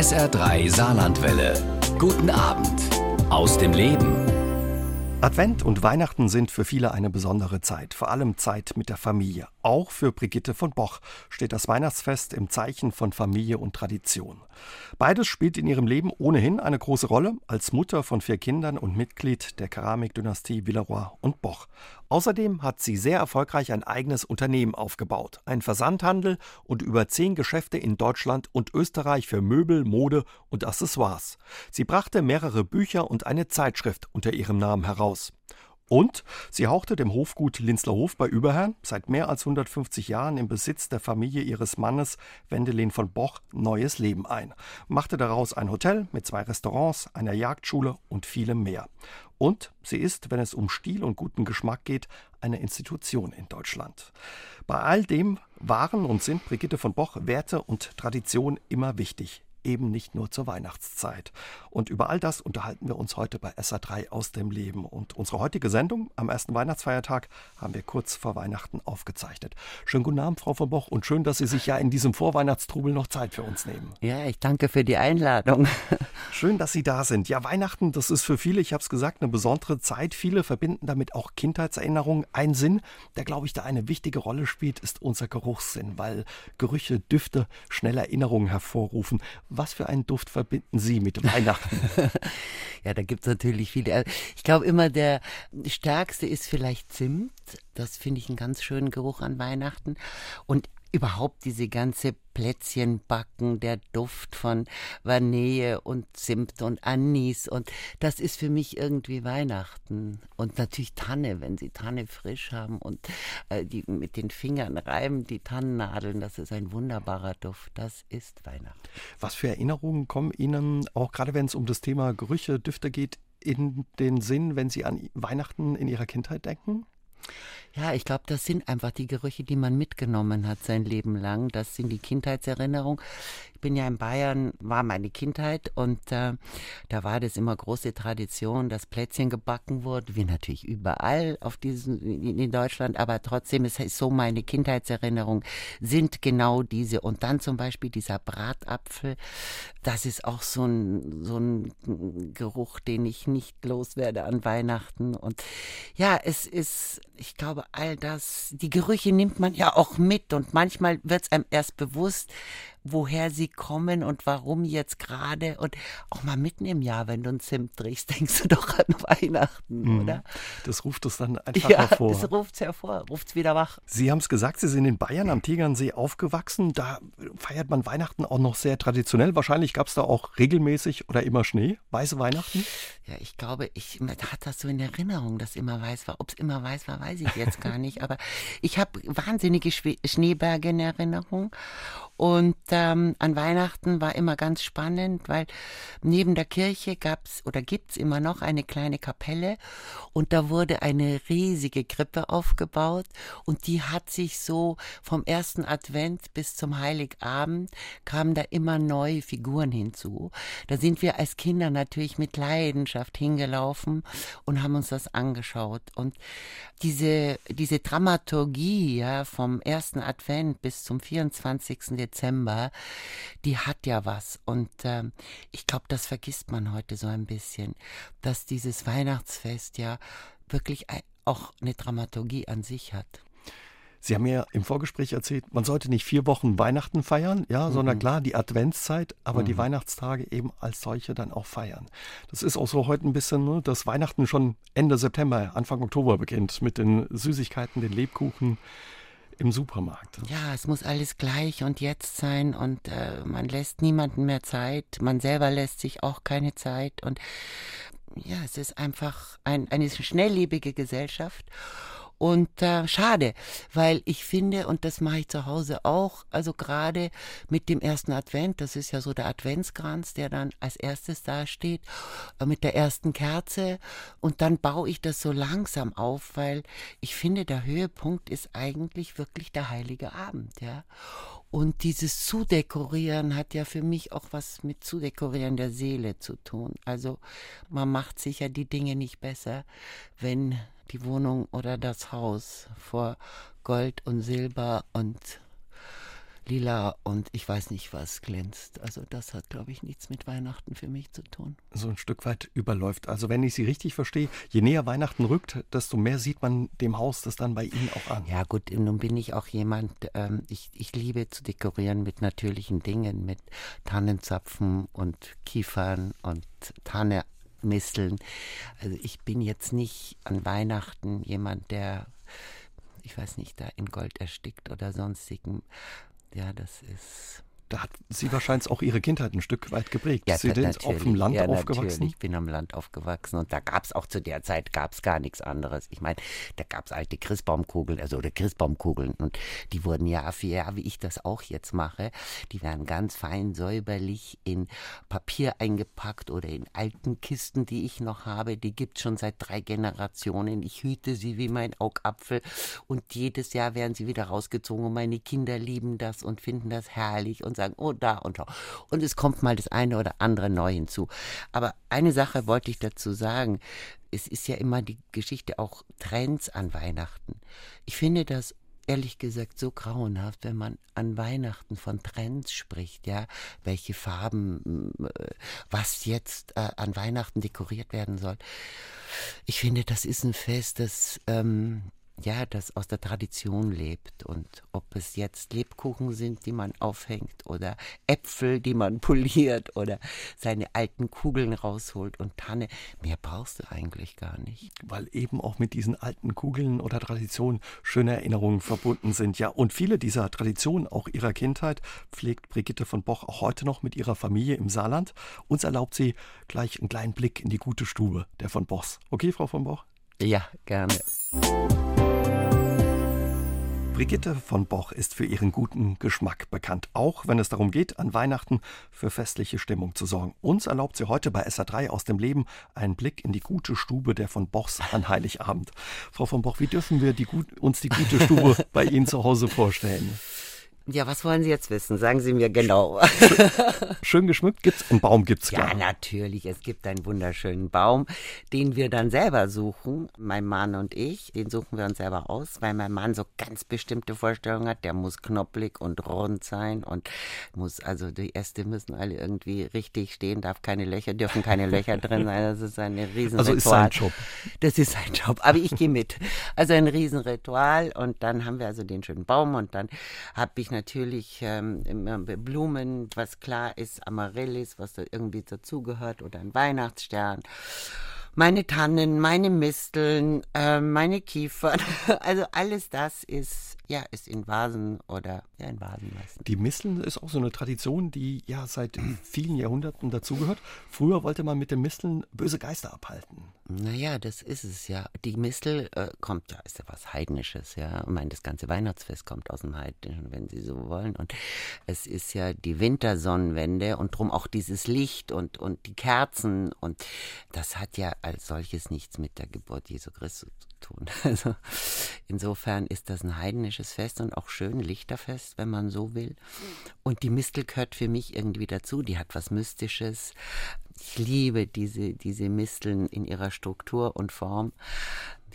SR3 Saarlandwelle. Guten Abend aus dem Leben. Advent und Weihnachten sind für viele eine besondere Zeit, vor allem Zeit mit der Familie. Auch für Brigitte von Boch steht das Weihnachtsfest im Zeichen von Familie und Tradition. Beides spielt in ihrem Leben ohnehin eine große Rolle, als Mutter von vier Kindern und Mitglied der Keramikdynastie Villeroy und Boch. Außerdem hat sie sehr erfolgreich ein eigenes Unternehmen aufgebaut, ein Versandhandel und über zehn Geschäfte in Deutschland und Österreich für Möbel, Mode und Accessoires. Sie brachte mehrere Bücher und eine Zeitschrift unter ihrem Namen heraus. Und sie hauchte dem Hofgut Linslerhof bei Überherrn, seit mehr als 150 Jahren im Besitz der Familie ihres Mannes Wendelin von Boch, neues Leben ein, machte daraus ein Hotel mit zwei Restaurants, einer Jagdschule und vielem mehr. Und sie ist, wenn es um Stil und guten Geschmack geht, eine Institution in Deutschland. Bei all dem waren und sind Brigitte von Boch Werte und Tradition immer wichtig eben nicht nur zur Weihnachtszeit. Und über all das unterhalten wir uns heute bei SA3 aus dem Leben. Und unsere heutige Sendung am ersten Weihnachtsfeiertag haben wir kurz vor Weihnachten aufgezeichnet. Schönen guten Abend, Frau von Boch, und schön, dass Sie sich ja in diesem Vorweihnachtstrubel noch Zeit für uns nehmen. Ja, ich danke für die Einladung. Schön, dass Sie da sind. Ja, Weihnachten, das ist für viele, ich habe es gesagt, eine besondere Zeit. Viele verbinden damit auch Kindheitserinnerungen. Ein Sinn, der, glaube ich, da eine wichtige Rolle spielt, ist unser Geruchssinn, weil Gerüche, Düfte schnell Erinnerungen hervorrufen. Was für einen Duft verbinden Sie mit Weihnachten? ja, da gibt es natürlich viele. Ich glaube immer, der stärkste ist vielleicht Zimt. Das finde ich einen ganz schönen Geruch an Weihnachten. Und überhaupt diese ganze Plätzchenbacken, der Duft von Vanille und Zimt und Anis und das ist für mich irgendwie Weihnachten und natürlich Tanne, wenn sie Tanne frisch haben und äh, die mit den Fingern reiben die Tannennadeln, das ist ein wunderbarer Duft, das ist Weihnachten. Was für Erinnerungen kommen Ihnen auch gerade wenn es um das Thema Gerüche, Düfte geht in den Sinn, wenn Sie an Weihnachten in Ihrer Kindheit denken? Ja, ich glaube, das sind einfach die Gerüche, die man mitgenommen hat sein Leben lang. Das sind die Kindheitserinnerungen. Ich bin ja in Bayern, war meine Kindheit und äh, da war das immer große Tradition, dass Plätzchen gebacken wurde, wie natürlich überall auf diesen, in Deutschland, aber trotzdem ist so meine Kindheitserinnerung sind genau diese. Und dann zum Beispiel dieser Bratapfel, das ist auch so ein, so ein Geruch, den ich nicht loswerde an Weihnachten. Und ja, es ist, ich glaube, all das, die Gerüche nimmt man ja auch mit und manchmal wird es einem erst bewusst, woher sie kommen und warum jetzt gerade. Und auch mal mitten im Jahr, wenn du ein Zimt trinkst, denkst du doch an Weihnachten, mhm. oder? Das ruft es dann einfach ja, hervor. Das ruft es hervor, ruft es wieder wach. Sie haben es gesagt, Sie sind in Bayern am Tegernsee aufgewachsen. Da feiert man Weihnachten auch noch sehr traditionell. Wahrscheinlich gab es da auch regelmäßig oder immer Schnee, weiße Weihnachten. Ja, ich glaube, ich hatte das so in Erinnerung, dass immer weiß war. Ob es immer weiß war, weiß ich jetzt gar nicht. Aber ich habe wahnsinnige Schneeberge in Erinnerung. Und ähm, an Weihnachten war immer ganz spannend, weil neben der Kirche gab's oder gibt's immer noch eine kleine Kapelle und da wurde eine riesige Krippe aufgebaut und die hat sich so vom ersten Advent bis zum Heiligabend kamen da immer neue Figuren hinzu. Da sind wir als Kinder natürlich mit Leidenschaft hingelaufen und haben uns das angeschaut und diese diese Dramaturgie ja vom ersten Advent bis zum 24. Dezember, die hat ja was. Und ähm, ich glaube, das vergisst man heute so ein bisschen, dass dieses Weihnachtsfest ja wirklich auch eine Dramaturgie an sich hat. Sie haben mir im Vorgespräch erzählt, man sollte nicht vier Wochen Weihnachten feiern, ja, mhm. sondern klar die Adventszeit, aber mhm. die Weihnachtstage eben als solche dann auch feiern. Das ist auch so heute ein bisschen, ne, dass Weihnachten schon Ende September, Anfang Oktober beginnt mit den Süßigkeiten, den Lebkuchen im Supermarkt. Ja, es muss alles gleich und jetzt sein und äh, man lässt niemanden mehr Zeit, man selber lässt sich auch keine Zeit und ja, es ist einfach ein, eine schnelllebige Gesellschaft und äh, schade, weil ich finde, und das mache ich zu Hause auch, also gerade mit dem ersten Advent, das ist ja so der Adventskranz, der dann als erstes dasteht, äh, mit der ersten Kerze. Und dann baue ich das so langsam auf, weil ich finde, der Höhepunkt ist eigentlich wirklich der heilige Abend, ja. Und dieses Zudekorieren hat ja für mich auch was mit Zudekorieren der Seele zu tun. Also man macht sicher die Dinge nicht besser, wenn die Wohnung oder das Haus vor Gold und Silber und lila und ich weiß nicht, was glänzt. Also das hat, glaube ich, nichts mit Weihnachten für mich zu tun. So ein Stück weit überläuft. Also wenn ich Sie richtig verstehe, je näher Weihnachten rückt, desto mehr sieht man dem Haus das dann bei Ihnen auch an. Ja gut, nun bin ich auch jemand, ähm, ich, ich liebe zu dekorieren mit natürlichen Dingen, mit Tannenzapfen und Kiefern und Tannemisteln. Also ich bin jetzt nicht an Weihnachten jemand, der ich weiß nicht, da in Gold erstickt oder sonstigen. Ja, das ist da hat sie wahrscheinlich auch ihre Kindheit ein Stück weit geprägt. Ja, sie sind auf dem Land ja, aufgewachsen? Ich bin am Land aufgewachsen und da gab es auch zu der Zeit gab's gar nichts anderes. Ich meine, da gab es alte Christbaumkugeln, also oder Christbaumkugeln und die wurden Jahr für Jahr, wie ich das auch jetzt mache, die werden ganz fein säuberlich in Papier eingepackt oder in alten Kisten, die ich noch habe. Die gibt es schon seit drei Generationen. Ich hüte sie wie mein Augapfel und jedes Jahr werden sie wieder rausgezogen und meine Kinder lieben das und finden das herrlich und sagen, oh, da und da. Und es kommt mal das eine oder andere neu hinzu. Aber eine Sache wollte ich dazu sagen. Es ist ja immer die Geschichte auch Trends an Weihnachten. Ich finde das ehrlich gesagt so grauenhaft, wenn man an Weihnachten von Trends spricht, ja, welche Farben, äh, was jetzt äh, an Weihnachten dekoriert werden soll. Ich finde, das ist ein Fest, das ähm, ja, das aus der Tradition lebt. Und ob es jetzt Lebkuchen sind, die man aufhängt, oder Äpfel, die man poliert, oder seine alten Kugeln rausholt und Tanne, mehr brauchst du eigentlich gar nicht. Weil eben auch mit diesen alten Kugeln oder Traditionen schöne Erinnerungen verbunden sind. Ja, und viele dieser Traditionen, auch ihrer Kindheit, pflegt Brigitte von Boch auch heute noch mit ihrer Familie im Saarland. Uns erlaubt sie gleich einen kleinen Blick in die gute Stube der von Bochs. Okay, Frau von Boch? Ja, gerne. Brigitte von Boch ist für ihren guten Geschmack bekannt, auch wenn es darum geht, an Weihnachten für festliche Stimmung zu sorgen. Uns erlaubt sie heute bei SA3 aus dem Leben einen Blick in die gute Stube der von Bochs an Heiligabend. Frau von Boch, wie dürfen wir die, uns die gute Stube bei Ihnen zu Hause vorstellen? Ja, was wollen Sie jetzt wissen? Sagen Sie mir genau. Schön geschmückt gibt's, einen Baum gibt's Ja, natürlich. Es gibt einen wunderschönen Baum, den wir dann selber suchen, mein Mann und ich. Den suchen wir uns selber aus, weil mein Mann so ganz bestimmte Vorstellungen hat. Der muss knoppelig und rund sein und muss, also die Äste müssen alle irgendwie richtig stehen, darf keine Löcher, dürfen keine Löcher drin sein. Das ist ein Riesenritual. Also ist sein Job. Das ist sein Job. Aber ich gehe mit. Also ein Riesenritual und dann haben wir also den schönen Baum und dann habe ich natürlich natürlich ähm, Blumen, was klar ist, Amaryllis, was da irgendwie dazugehört, oder ein Weihnachtsstern. Meine Tannen, meine Misteln, äh, meine Kiefern, also alles das ist ja, ist in Vasen oder ja, in Vasen meistens. Die Misteln ist auch so eine Tradition, die ja seit vielen Jahrhunderten dazugehört. Früher wollte man mit den Misteln böse Geister abhalten. Naja, das ist es ja. Die Mistel äh, kommt ja, ist ja was Heidnisches, ja. Ich meine, das ganze Weihnachtsfest kommt aus dem Heidnischen, wenn Sie so wollen. Und es ist ja die Wintersonnenwende und drum auch dieses Licht und, und die Kerzen. Und das hat ja als solches nichts mit der Geburt Jesu Christus zu tun. Also insofern ist das ein heidnisches Fest und auch schön Lichterfest, wenn man so will. Und die Mistel gehört für mich irgendwie dazu. Die hat was Mystisches. Ich liebe diese, diese Misteln in ihrer Struktur und Form.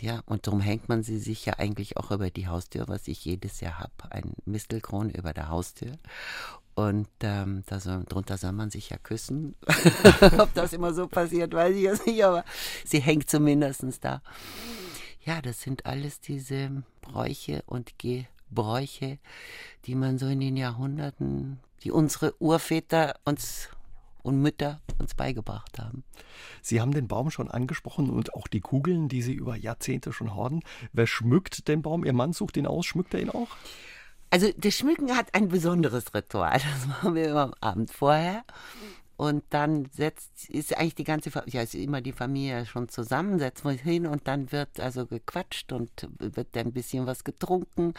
Ja, und darum hängt man sie sich ja eigentlich auch über die Haustür, was ich jedes Jahr habe. Ein Mistelkron über der Haustür. Und ähm, da soll, drunter soll man sich ja küssen. Ob das immer so passiert, weiß ich jetzt nicht, aber sie hängt zumindest da. Ja, das sind alles diese Bräuche und Gebräuche, die man so in den Jahrhunderten, die unsere Urväter uns und Mütter uns beigebracht haben. Sie haben den Baum schon angesprochen und auch die Kugeln, die Sie über Jahrzehnte schon horden. Wer schmückt den Baum? Ihr Mann sucht ihn aus, schmückt er ihn auch? Also das Schmücken hat ein besonderes Ritual. Das machen wir immer am Abend vorher. Und dann setzt, ist eigentlich die ganze, ja, ist immer die Familie schon zusammen, setzt man hin und dann wird also gequatscht und wird dann ein bisschen was getrunken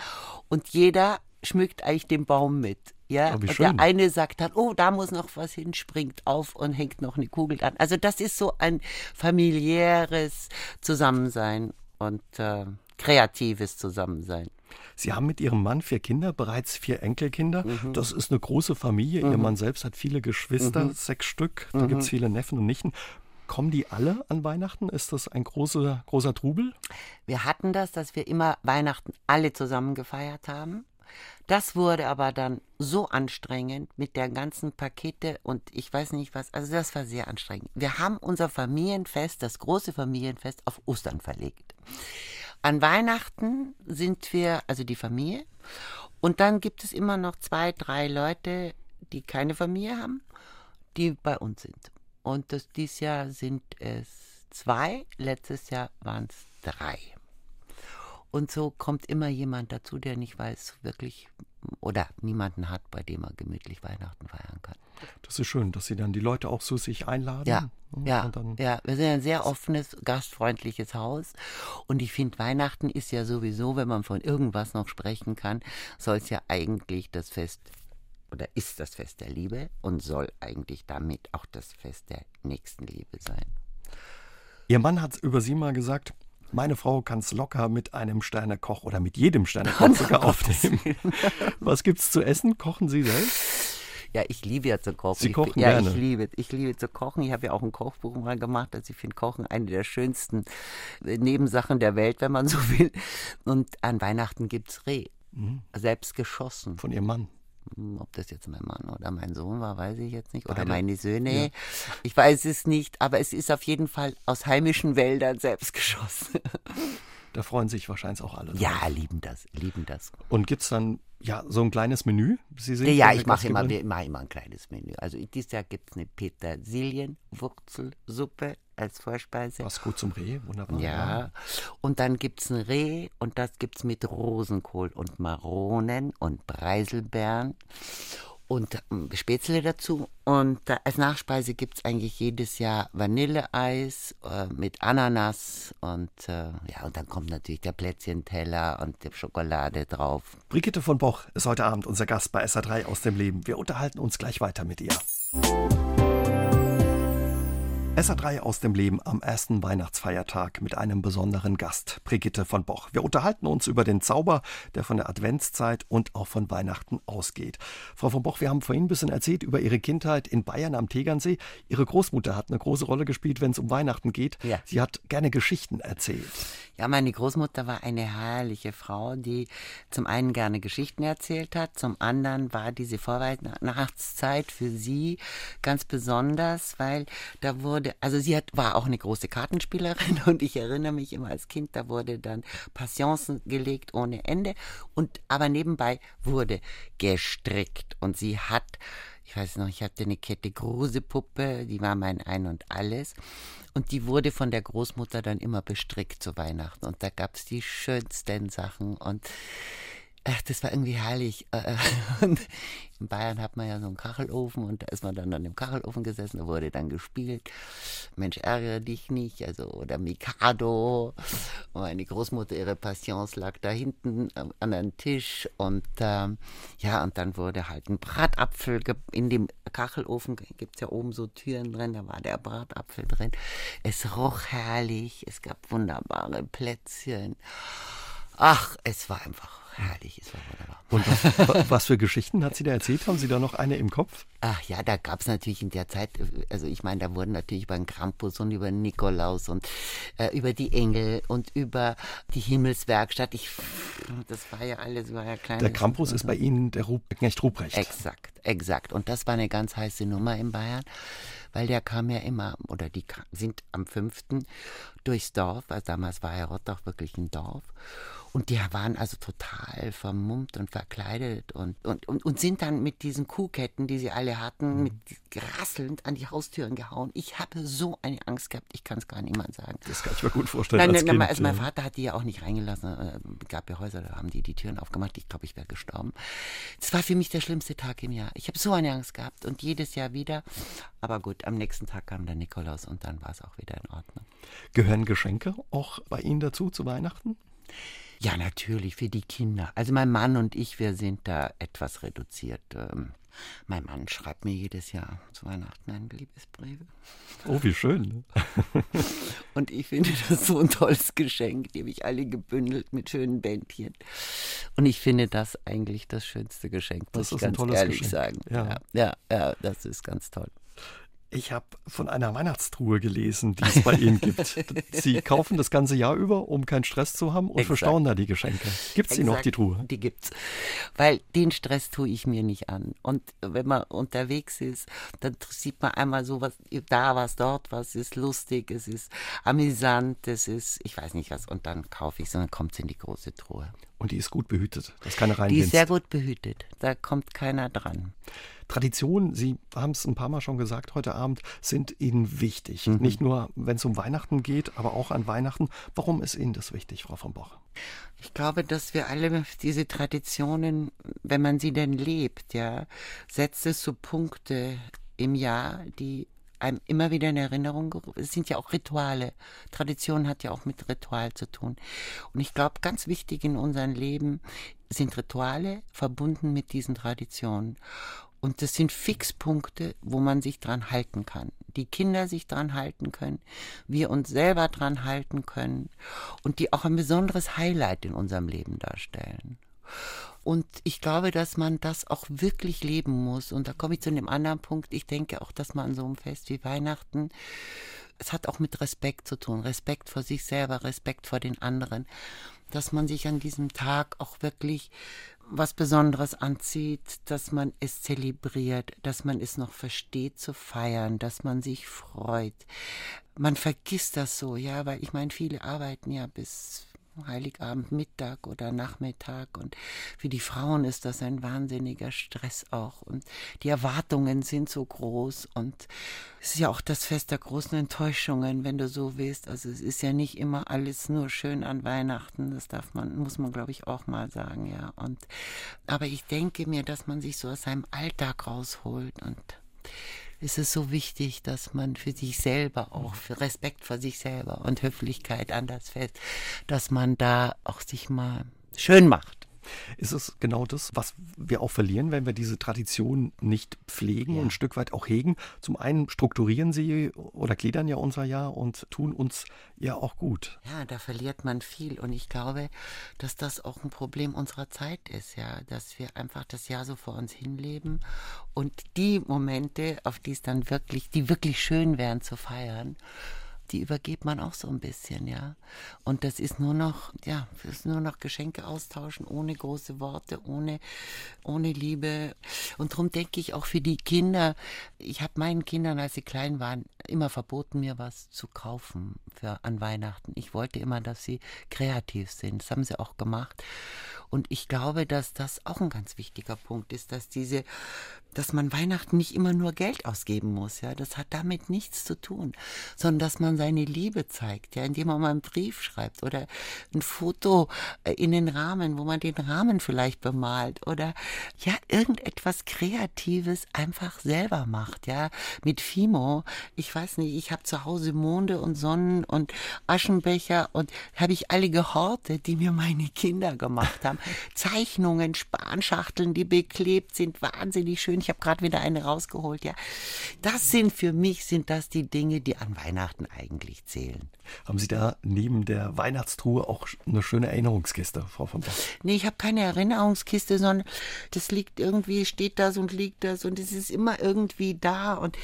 und jeder schmückt eigentlich den Baum mit. Ja, oh, und der eine sagt dann, oh, da muss noch was hin, springt auf und hängt noch eine Kugel an. Also das ist so ein familiäres Zusammensein und äh, kreatives Zusammensein. Sie haben mit Ihrem Mann vier Kinder, bereits vier Enkelkinder. Mhm. Das ist eine große Familie. Mhm. Ihr Mann selbst hat viele Geschwister, mhm. sechs Stück. Da gibt es mhm. viele Neffen und Nichten. Kommen die alle an Weihnachten? Ist das ein großer, großer Trubel? Wir hatten das, dass wir immer Weihnachten alle zusammen gefeiert haben. Das wurde aber dann so anstrengend mit der ganzen Pakete und ich weiß nicht was. Also das war sehr anstrengend. Wir haben unser Familienfest, das große Familienfest, auf Ostern verlegt. An Weihnachten sind wir, also die Familie, und dann gibt es immer noch zwei, drei Leute, die keine Familie haben, die bei uns sind. Und das, dieses Jahr sind es zwei, letztes Jahr waren es drei. Und so kommt immer jemand dazu, der nicht weiß, wirklich oder niemanden hat, bei dem er gemütlich Weihnachten feiern kann. Das ist schön, dass Sie dann die Leute auch so sich einladen. Ja, ja, ja. Wir sind ein sehr offenes, gastfreundliches Haus. Und ich finde, Weihnachten ist ja sowieso, wenn man von irgendwas noch sprechen kann, soll es ja eigentlich das Fest oder ist das Fest der Liebe und soll eigentlich damit auch das Fest der Nächstenliebe sein. Ihr Mann hat über Sie mal gesagt, meine Frau kann es locker mit einem Sternekoch oder mit jedem Sternekoch sogar aufnehmen. Was gibt's zu essen? Kochen Sie selbst? Ja, ich liebe ja zu kochen. Sie kochen ich, ja, gerne. ich liebe, ich liebe zu kochen. Ich habe ja auch ein Kochbuch mal gemacht. Also ich finde Kochen eine der schönsten äh, Nebensachen der Welt, wenn man so will. Und an Weihnachten gibt's Reh. Mhm. Selbst geschossen. Von Ihrem Mann. Hm, ob das jetzt mein Mann oder mein Sohn war, weiß ich jetzt nicht. Oder Beide. meine Söhne. Ja. Ich weiß es nicht, aber es ist auf jeden Fall aus heimischen Wäldern selbst geschossen. Da freuen sich wahrscheinlich auch alle. Drauf. Ja, lieben das, lieben das. Und gibt es dann ja so ein kleines Menü? Sie sind ja, ich mache immer, mach immer ein kleines Menü. Also dieses Jahr gibt es eine Petersilienwurzelsuppe als Vorspeise. Passt gut zum Reh, wunderbar. Ja, und dann gibt es ein Reh und das gibt es mit Rosenkohl und Maronen und Preiselbeeren und ähm, Spätzle dazu. Und als Nachspeise gibt es eigentlich jedes Jahr Vanilleeis äh, mit Ananas und äh, ja, und dann kommt natürlich der Plätzchenteller und die Schokolade drauf. Brigitte von Boch ist heute Abend unser Gast bei SA3 aus dem Leben. Wir unterhalten uns gleich weiter mit ihr. SA3 aus dem Leben am ersten Weihnachtsfeiertag mit einem besonderen Gast, Brigitte von Boch. Wir unterhalten uns über den Zauber, der von der Adventszeit und auch von Weihnachten ausgeht. Frau von Boch, wir haben vorhin ein bisschen erzählt über Ihre Kindheit in Bayern am Tegernsee. Ihre Großmutter hat eine große Rolle gespielt, wenn es um Weihnachten geht. Ja. Sie hat gerne Geschichten erzählt. Ja, meine Großmutter war eine herrliche Frau, die zum einen gerne Geschichten erzählt hat, zum anderen war diese Vorweihnachtszeit für sie ganz besonders, weil da wurde wurde, also sie hat, war auch eine große Kartenspielerin und ich erinnere mich immer als Kind, da wurde dann Passionsen gelegt ohne Ende und aber nebenbei wurde gestrickt und sie hat ich weiß noch, ich hatte eine Kette Grusepuppe, die war mein Ein und Alles. Und die wurde von der Großmutter dann immer bestrickt zu Weihnachten. Und da gab es die schönsten Sachen. Und Ach, das war irgendwie herrlich. Äh, und in Bayern hat man ja so einen Kachelofen und da ist man dann an dem Kachelofen gesessen, da wurde dann gespielt. Mensch, ärgere dich nicht, also oder Mikado. Und meine Großmutter, ihre Passions lag da hinten an einem Tisch und ähm, ja, und dann wurde halt ein Bratapfel in dem Kachelofen, gibt es ja oben so Türen drin, da war der Bratapfel drin. Es roch herrlich, es gab wunderbare Plätzchen. Ach, es war einfach herrlich, es war wunderbar. Und was, was, für Geschichten hat sie da erzählt? Haben Sie da noch eine im Kopf? Ach ja, da gab es natürlich in der Zeit, also ich meine, da wurden natürlich über den Krampus und über Nikolaus und äh, über die Engel und über die Himmelswerkstatt. Ich, das war ja alles, war ja klein. Der Krampus ist bei Ihnen der Rup Knecht Ruprecht. Exakt, exakt. Und das war eine ganz heiße Nummer in Bayern weil der kam ja immer, oder die sind am 5. durchs Dorf, also damals war ja Rottach wirklich ein Dorf. Und die waren also total vermummt und verkleidet und, und, und, und sind dann mit diesen Kuhketten, die sie alle hatten, mhm. mit rasselnd an die Haustüren gehauen. Ich habe so eine Angst gehabt, ich kann es gar niemand sagen. Das kann ich mir gut vorstellen. Nein, als nein, kind, also mein Vater hat die ja auch nicht reingelassen. Es äh, gab ja Häuser, da haben die die Türen aufgemacht. Ich glaube, ich wäre gestorben. Das war für mich der schlimmste Tag im Jahr. Ich habe so eine Angst gehabt und jedes Jahr wieder. Aber gut, am nächsten Tag kam der Nikolaus und dann war es auch wieder in Ordnung. Gehören Geschenke auch bei Ihnen dazu zu Weihnachten? Ja, natürlich, für die Kinder. Also mein Mann und ich, wir sind da etwas reduziert. Ähm, mein Mann schreibt mir jedes Jahr zu Weihnachten ein Liebesbriefe. Oh, wie schön. Ne? und ich finde das so ein tolles Geschenk. Die habe ich alle gebündelt mit schönen Bändchen. Und ich finde das eigentlich das schönste Geschenk, muss das ich ganz ehrlich Geschenk. sagen. Ja. ja. Ja, ja, das ist ganz toll. Ich habe von einer Weihnachtstruhe gelesen, die es bei Ihnen gibt. Sie kaufen das ganze Jahr über, um keinen Stress zu haben und Exakt. verstauen da die Geschenke. Gibt es die noch, die Truhe? Die gibt's. Weil den Stress tue ich mir nicht an. Und wenn man unterwegs ist, dann sieht man einmal so was, da was, dort was, es ist lustig, es ist amüsant, es ist, ich weiß nicht was. Und dann kaufe ich es und dann kommt es in die große Truhe. Und die ist gut behütet. Das ist keine rein Die ist sehr gut behütet. Da kommt keiner dran. Traditionen, Sie haben es ein paar Mal schon gesagt heute Abend, sind Ihnen wichtig. Mhm. Nicht nur, wenn es um Weihnachten geht, aber auch an Weihnachten. Warum ist Ihnen das wichtig, Frau von Boch? Ich glaube, dass wir alle diese Traditionen, wenn man sie denn lebt, ja, setzt es so Punkte im Jahr, die einem immer wieder in Erinnerung gerufen. Es sind ja auch Rituale. Tradition hat ja auch mit Ritual zu tun. Und ich glaube, ganz wichtig in unserem Leben sind Rituale verbunden mit diesen Traditionen. Und das sind Fixpunkte, wo man sich dran halten kann. Die Kinder sich dran halten können, wir uns selber dran halten können und die auch ein besonderes Highlight in unserem Leben darstellen. Und ich glaube, dass man das auch wirklich leben muss. Und da komme ich zu einem anderen Punkt. Ich denke auch, dass man an so einem Fest wie Weihnachten, es hat auch mit Respekt zu tun. Respekt vor sich selber, Respekt vor den anderen. Dass man sich an diesem Tag auch wirklich was Besonderes anzieht, dass man es zelebriert, dass man es noch versteht zu feiern, dass man sich freut. Man vergisst das so, ja, weil ich meine, viele arbeiten ja bis Heiligabend Mittag oder Nachmittag und für die Frauen ist das ein wahnsinniger Stress auch und die Erwartungen sind so groß und es ist ja auch das Fest der großen Enttäuschungen, wenn du so willst. Also es ist ja nicht immer alles nur schön an Weihnachten, das darf man, muss man glaube ich auch mal sagen, ja. Und aber ich denke mir, dass man sich so aus seinem Alltag rausholt und ist es so wichtig, dass man für sich selber auch für Respekt vor sich selber und Höflichkeit an das Fest, dass man da auch sich mal schön macht. Ist es genau das, was wir auch verlieren, wenn wir diese Tradition nicht pflegen ja. und ein Stück weit auch hegen? Zum einen strukturieren sie oder gliedern ja unser Jahr und tun uns ja auch gut. Ja, da verliert man viel und ich glaube, dass das auch ein Problem unserer Zeit ist, ja, dass wir einfach das Jahr so vor uns hinleben und die Momente, auf die es dann wirklich, die wirklich schön wären zu feiern, die übergeht man auch so ein bisschen, ja. Und das ist nur noch, ja, ist nur noch Geschenke austauschen, ohne große Worte, ohne, ohne Liebe. Und darum denke ich auch für die Kinder, ich habe meinen Kindern, als sie klein waren, immer verboten, mir was zu kaufen für an Weihnachten. Ich wollte immer, dass sie kreativ sind. Das haben sie auch gemacht. Und ich glaube, dass das auch ein ganz wichtiger Punkt ist, dass diese, dass man Weihnachten nicht immer nur Geld ausgeben muss, ja. Das hat damit nichts zu tun, sondern dass man seine Liebe zeigt, ja, indem man mal einen Brief schreibt oder ein Foto äh, in den Rahmen, wo man den Rahmen vielleicht bemalt oder ja, irgendetwas Kreatives einfach selber macht, ja. Mit Fimo, ich weiß nicht, ich habe zu Hause Monde und Sonnen und Aschenbecher und habe ich alle gehortet, die mir meine Kinder gemacht haben. Zeichnungen, Spanschachteln, die beklebt sind, wahnsinnig schön. Ich habe gerade wieder eine rausgeholt, ja. Das sind für mich sind das die Dinge, die an Weihnachten eigentlich zählen. Haben Sie da neben der Weihnachtstruhe auch eine schöne Erinnerungskiste, Frau von Bach? Nee, ich habe keine Erinnerungskiste, sondern das liegt irgendwie, steht das und liegt das und es ist immer irgendwie da und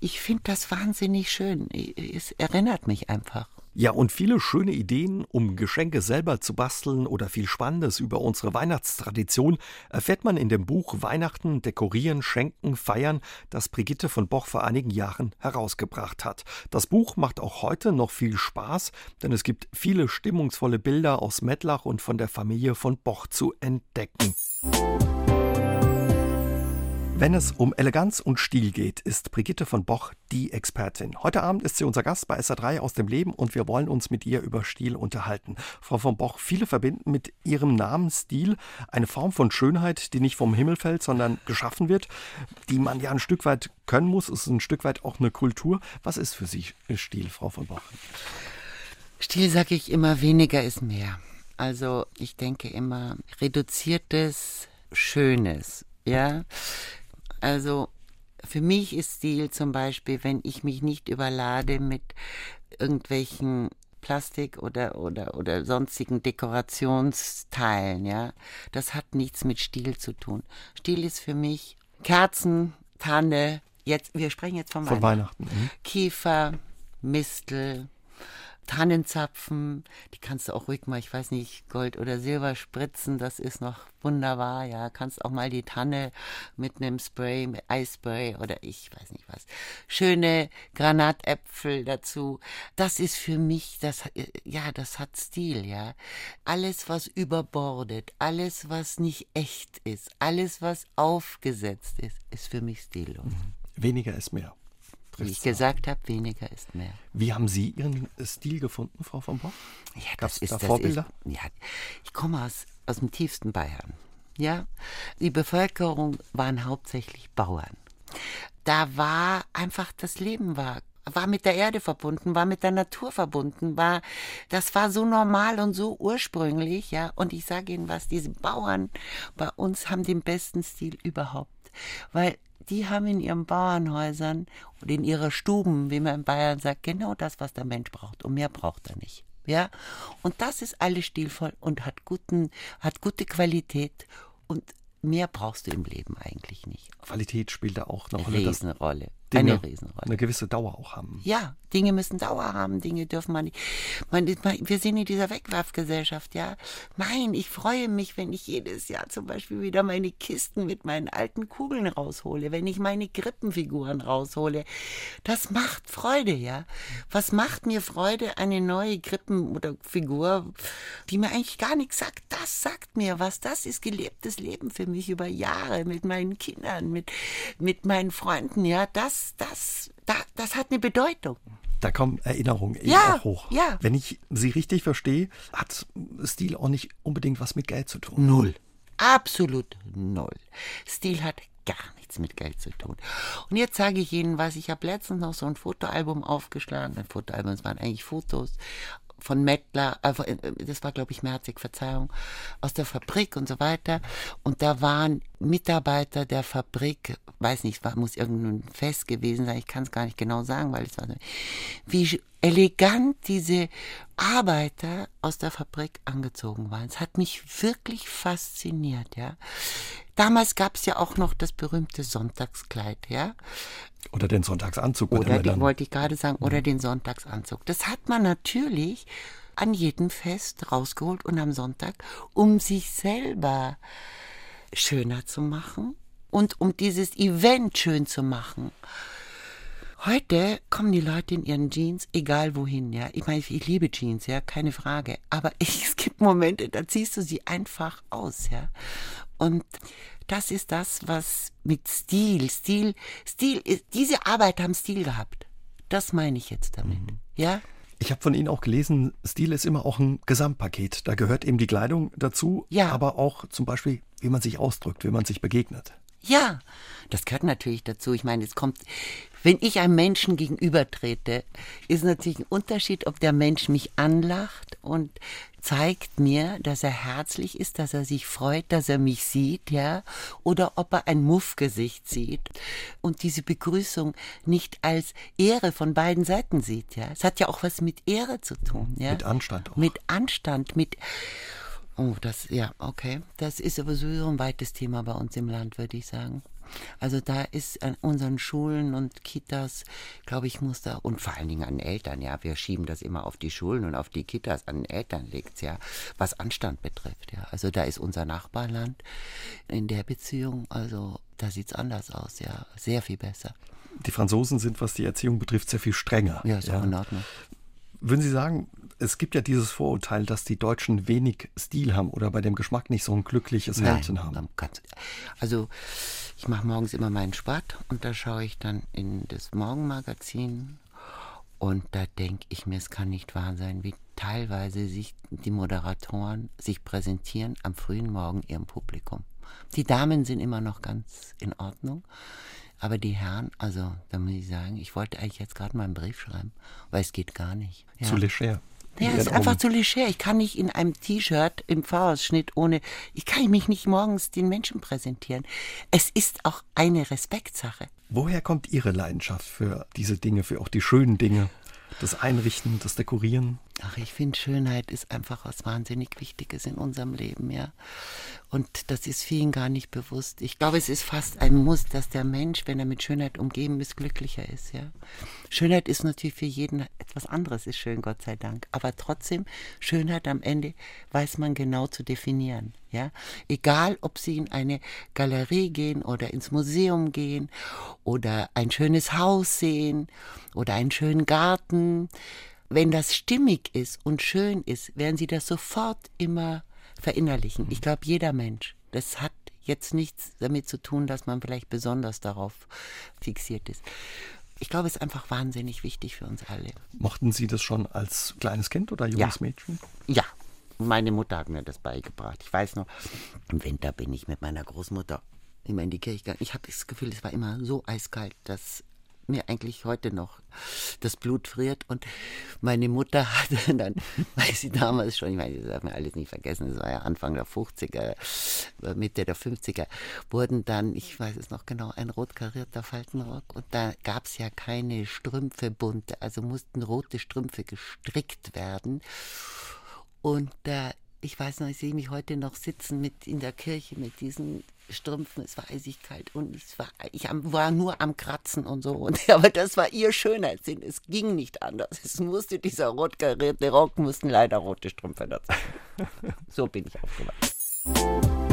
ich finde das wahnsinnig schön. Es erinnert mich einfach. Ja, und viele schöne Ideen, um Geschenke selber zu basteln oder viel Spannendes über unsere Weihnachtstradition erfährt man in dem Buch Weihnachten, Dekorieren, Schenken, Feiern, das Brigitte von Boch vor einigen Jahren herausgebracht hat. Das Buch macht auch heute noch viel Spaß, denn es gibt viele stimmungsvolle Bilder aus Mettlach und von der Familie von Boch zu entdecken. Wenn es um Eleganz und Stil geht, ist Brigitte von Boch die Expertin. Heute Abend ist sie unser Gast bei SA3 aus dem Leben und wir wollen uns mit ihr über Stil unterhalten. Frau von Boch, viele verbinden mit ihrem Namen Stil eine Form von Schönheit, die nicht vom Himmel fällt, sondern geschaffen wird, die man ja ein Stück weit können muss. Es ist ein Stück weit auch eine Kultur. Was ist für Sie Stil, Frau von Boch? Stil sage ich immer, weniger ist mehr. Also ich denke immer reduziertes, Schönes. Ja, also für mich ist Stil zum Beispiel, wenn ich mich nicht überlade mit irgendwelchen Plastik oder, oder, oder sonstigen Dekorationsteilen, ja. Das hat nichts mit Stil zu tun. Stil ist für mich Kerzen, Tanne, Jetzt, wir sprechen jetzt von, Von Weihnachten. Weihnachten. Mhm. Kiefer, Mistel, Tannenzapfen, die kannst du auch ruhig mal, ich weiß nicht, Gold oder Silber spritzen, das ist noch wunderbar, ja. Kannst auch mal die Tanne mit einem Spray, mit Eispray oder ich weiß nicht was. Schöne Granatäpfel dazu. Das ist für mich, das, ja, das hat Stil, ja. Alles, was überbordet, alles, was nicht echt ist, alles, was aufgesetzt ist, ist für mich stillos. Weniger ist mehr. Wie ich gesagt habe, weniger ist mehr. Wie haben Sie Ihren Stil gefunden, Frau von Bock? Ja, Gab's das ist, da das Vorbilder? Ist, ja, ich komme aus, aus dem tiefsten Bayern. Ja, die Bevölkerung waren hauptsächlich Bauern. Da war einfach das Leben war war mit der Erde verbunden, war mit der Natur verbunden, war das war so normal und so ursprünglich, ja. Und ich sage Ihnen was: Diese Bauern bei uns haben den besten Stil überhaupt, weil die haben in ihren Bauernhäusern und in ihrer Stuben, wie man in Bayern sagt, genau das, was der Mensch braucht. Und mehr braucht er nicht. Ja? Und das ist alles stilvoll und hat, guten, hat gute Qualität. Und mehr brauchst du im Leben eigentlich nicht. Qualität spielt da auch eine Rolle. Riesenrolle. Dinge Eine Riesenrolle. eine gewisse Dauer auch haben. Ja, Dinge müssen Dauer haben, Dinge dürfen man nicht. Man, wir sind in dieser Wegwerfgesellschaft, ja. Nein, ich freue mich, wenn ich jedes Jahr zum Beispiel wieder meine Kisten mit meinen alten Kugeln raushole, wenn ich meine Krippenfiguren raushole. Das macht Freude, ja. Was macht mir Freude? Eine neue Krippen- oder Figur, die mir eigentlich gar nichts sagt. Das sagt mir was. Das ist gelebtes Leben für mich über Jahre mit meinen Kindern, mit, mit meinen Freunden, ja. Das, das, das, das hat eine Bedeutung. Da kommen Erinnerungen eben Ja, auch hoch. ja. Wenn ich Sie richtig verstehe, hat Stil auch nicht unbedingt was mit Geld zu tun. Null. Absolut null. Stil hat gar nichts mit Geld zu tun. Und jetzt sage ich Ihnen was. Ich habe letztens noch so ein Fotoalbum aufgeschlagen. Ein Fotoalbum, es waren eigentlich Fotos von Mettler, äh, das war glaube ich Merzig, Verzeihung, aus der Fabrik und so weiter. Und da waren Mitarbeiter der Fabrik, weiß nicht, war, muss irgendein Fest gewesen sein, ich kann es gar nicht genau sagen, weil es war so, wie elegant diese Arbeiter aus der Fabrik angezogen waren. Es hat mich wirklich fasziniert, ja. Damals gab es ja auch noch das berühmte Sonntagskleid, ja. Oder den Sonntagsanzug. Oder dann- wollte ich gerade sagen, oder den Sonntagsanzug. Das hat man natürlich an jedem Fest rausgeholt und am Sonntag, um sich selber schöner zu machen und um dieses Event schön zu machen. Heute kommen die Leute in ihren Jeans, egal wohin, ja. Ich meine, ich liebe Jeans, ja, keine Frage. Aber ich, es gibt Momente, da ziehst du sie einfach aus, ja. Und das ist das, was mit Stil, Stil, Stil, ist- diese Arbeit haben Stil gehabt. Das meine ich jetzt damit, ja. Ich habe von Ihnen auch gelesen, Stil ist immer auch ein Gesamtpaket. Da gehört eben die Kleidung dazu, Ja. aber auch zum Beispiel, wie man sich ausdrückt, wie man sich begegnet. Ja, das gehört natürlich dazu. Ich meine, es kommt, wenn ich einem Menschen gegenübertrete, ist natürlich ein Unterschied, ob der Mensch mich anlacht und zeigt mir, dass er herzlich ist, dass er sich freut, dass er mich sieht, ja, oder ob er ein Muffgesicht sieht und diese Begrüßung nicht als Ehre von beiden Seiten sieht, ja. Es hat ja auch was mit Ehre zu tun, ja. Mit Anstand auch. Mit Anstand, mit Oh, das, ja, okay. Das ist aber sowieso ein weites Thema bei uns im Land, würde ich sagen. Also da ist an unseren Schulen und Kitas, glaube ich, muss da, und vor allen Dingen an Eltern, ja, wir schieben das immer auf die Schulen und auf die Kitas, an Eltern liegt's ja, was Anstand betrifft, ja. Also da ist unser Nachbarland in der Beziehung, also da sieht's anders aus, ja, sehr viel besser. Die Franzosen sind, was die Erziehung betrifft, sehr viel strenger. Ja, ist auch in Ordnung. Würden Sie sagen, es gibt ja dieses Vorurteil, dass die Deutschen wenig Stil haben oder bei dem Geschmack nicht so ein glückliches Händchen haben? also ich mache morgens immer meinen Sport und da schaue ich dann in das Morgenmagazin und da denke ich mir, es kann nicht wahr sein, wie teilweise sich die Moderatoren sich präsentieren am frühen Morgen ihrem Publikum. Die Damen sind immer noch ganz in Ordnung, aber die Herren, also da muss ich sagen, ich wollte eigentlich jetzt gerade mal einen Brief schreiben, weil es geht gar nicht. Ja. Zu leger. Ja, es ist einfach zu leger. Ich kann nicht in einem T-Shirt im Vorausschnitt ohne, ich kann mich nicht morgens den Menschen präsentieren. Es ist auch eine Respektsache. Woher kommt Ihre Leidenschaft für diese Dinge, für auch die schönen Dinge? Das Einrichten, das Dekorieren? Ach, ich finde, Schönheit ist einfach was wahnsinnig Wichtiges in unserem Leben, ja. Und das ist vielen gar nicht bewusst. Ich glaube, es ist fast ein Muss, dass der Mensch, wenn er mit Schönheit umgeben ist, glücklicher ist, ja. Schönheit ist natürlich für jeden etwas anderes, ist schön, Gott sei Dank. Aber trotzdem, Schönheit am Ende weiß man genau zu definieren, ja. Egal, ob Sie in eine Galerie gehen oder ins Museum gehen oder ein schönes Haus sehen oder einen schönen Garten wenn das stimmig ist und schön ist, werden sie das sofort immer verinnerlichen. Ich glaube, jeder Mensch. Das hat jetzt nichts damit zu tun, dass man vielleicht besonders darauf fixiert ist. Ich glaube, es ist einfach wahnsinnig wichtig für uns alle. Mochten Sie das schon als kleines Kind oder junges ja. Mädchen? Ja, meine Mutter hat mir das beigebracht. Ich weiß noch, im Winter bin ich mit meiner Großmutter immer in die Kirche gegangen. Ich habe das Gefühl, es war immer so eiskalt, dass mir eigentlich heute noch das Blut friert. Und meine Mutter hatte dann, weil sie damals schon, ich meine, das darf man alles nicht vergessen, das war ja Anfang der 50er, äh, Mitte der 50er, wurden dann, ich weiß es noch genau, ein rot karierter Faltenrock. Und da gab es ja keine Strümpfe bunte, also mussten rote Strümpfe gestrickt werden. Und äh, ich weiß noch, ich sehe mich heute noch sitzen mit in der Kirche mit diesen Strümpfen, es war eisig kalt und es war, ich war nur am Kratzen und so. Und, aber das war ihr Schönheitssinn. Es ging nicht anders. Es musste dieser rot karierte Rock, mussten leider rote Strümpfe dazu. so bin ich aufgewachsen.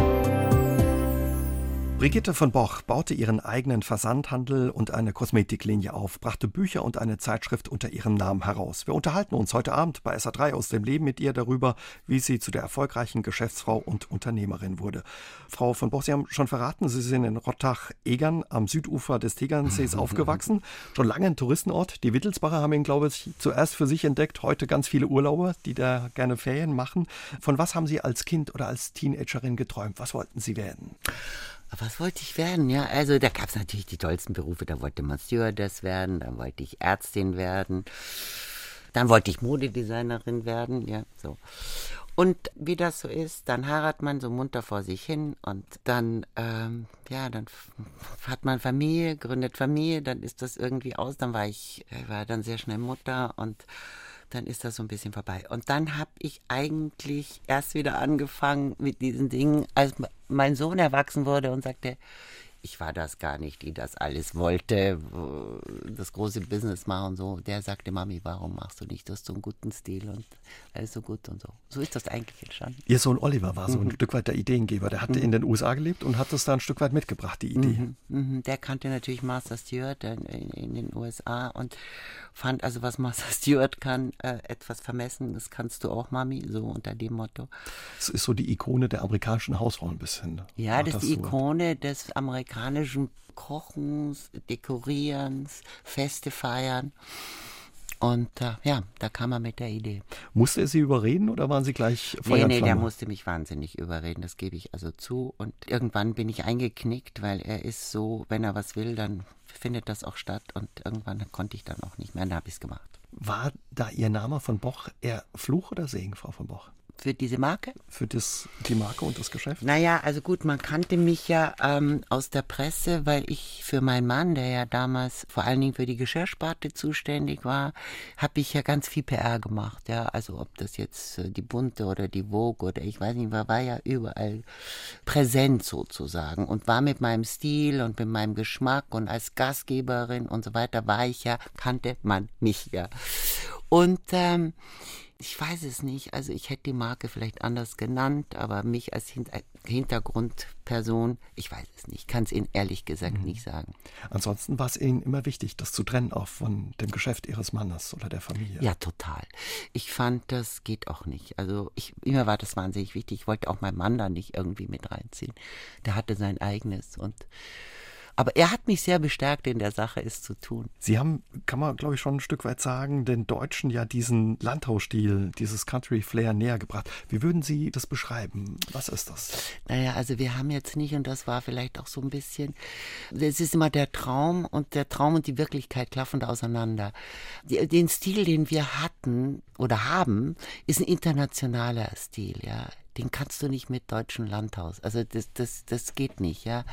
Brigitte von Boch baute ihren eigenen Versandhandel und eine Kosmetiklinie auf, brachte Bücher und eine Zeitschrift unter ihrem Namen heraus. Wir unterhalten uns heute Abend bei SA3 aus dem Leben mit ihr darüber, wie sie zu der erfolgreichen Geschäftsfrau und Unternehmerin wurde. Frau von Boch, Sie haben schon verraten, Sie sind in Rottach-Egern am Südufer des Tegernsees aufgewachsen. Schon lange ein Touristenort. Die Wittelsbacher haben ihn, glaube ich, zuerst für sich entdeckt. Heute ganz viele Urlauber, die da gerne Ferien machen. Von was haben Sie als Kind oder als Teenagerin geträumt? Was wollten Sie werden? Was wollte ich werden? Ja, also da gab es natürlich die tollsten Berufe. Da wollte man Stewardess werden, dann wollte ich Ärztin werden, dann wollte ich Modedesignerin werden, ja, so. Und wie das so ist, dann heiratet man so munter vor sich hin und dann, ähm, ja, dann hat man Familie, gründet Familie, dann ist das irgendwie aus. Dann war ich, ich war dann sehr schnell Mutter und dann ist das so ein bisschen vorbei. Und dann habe ich eigentlich erst wieder angefangen mit diesen Dingen, als mein Sohn erwachsen wurde und sagte, ich war das gar nicht, die das alles wollte, das große Business machen und so. Der sagte, Mami, warum machst du nicht? Du hast so einen guten Stil und alles so gut und so. So ist das eigentlich entstanden. Ihr Sohn Oliver war so ein mhm. Stück weit der Ideengeber. Der hatte mhm. in den USA gelebt und hat das da ein Stück weit mitgebracht, die Idee. Mhm. mhm. Der kannte natürlich Master Stewart in, in, den USA und fand also, was Master Stewart kann, äh, etwas vermessen. Das kannst du auch, Mami, so unter dem Motto. Es ist so die Ikone der amerikanischen Hausfrau ein bisschen. Ja, das ist die Ikone des amerikanischen amerikanischen Kochens, Dekorierens, Feste feiern. Und äh, ja, da kam er mit der Idee. Musste er Sie überreden oder waren Sie gleich Feuer Nee, nee, der musste mich wahnsinnig überreden, das gebe ich also zu. Und irgendwann bin ich eingeknickt, weil er ist so, wenn er was will, dann findet das auch statt. Und irgendwann konnte ich dann auch nicht mehr, dann habe ich es gemacht. War da Ihr Name von Boch eher Fluch oder Segen, Frau von Boch? Für diese Marke? Für das, die Marke und das Geschäft? Naja, also gut, man kannte mich ja ähm, aus der Presse, weil ich für meinen Mann, der ja damals vor allen Dingen für die Geschirrsparte zuständig war, habe ich ja ganz viel PR gemacht. Ja, also ob das jetzt äh, die Bunte oder die Vogue oder ich weiß nicht, war, war ja überall präsent sozusagen und war mit meinem Stil und mit meinem Geschmack und als Gastgeberin und so weiter war ich ja, kannte man mich ja. Und ähm, ich weiß es nicht. Also ich hätte die Marke vielleicht anders genannt, aber mich als Hintergrundperson, ich weiß es nicht. Kann es Ihnen ehrlich gesagt mhm. nicht sagen. Ansonsten war es Ihnen immer wichtig, das zu trennen, auch von dem Geschäft Ihres Mannes oder der Familie. Ja, total. Ich fand, das geht auch nicht. Also ich, immer war das wahnsinnig wichtig. Ich wollte auch meinen Mann da nicht irgendwie mit reinziehen. Der hatte sein eigenes und aber er hat mich sehr bestärkt in der Sache, es zu tun. Sie haben, kann man glaube ich schon ein Stück weit sagen, den Deutschen ja diesen Landhausstil, dieses Country Flair näher gebracht. Wie würden Sie das beschreiben? Was ist das? Naja, also wir haben jetzt nicht, und das war vielleicht auch so ein bisschen, es ist immer der Traum und der Traum und die Wirklichkeit klaffen da auseinander. Den Stil, den wir hatten oder haben, ist ein internationaler Stil, ja den kannst du nicht mit deutschem Landhaus. Also das, das, das geht nicht, ja.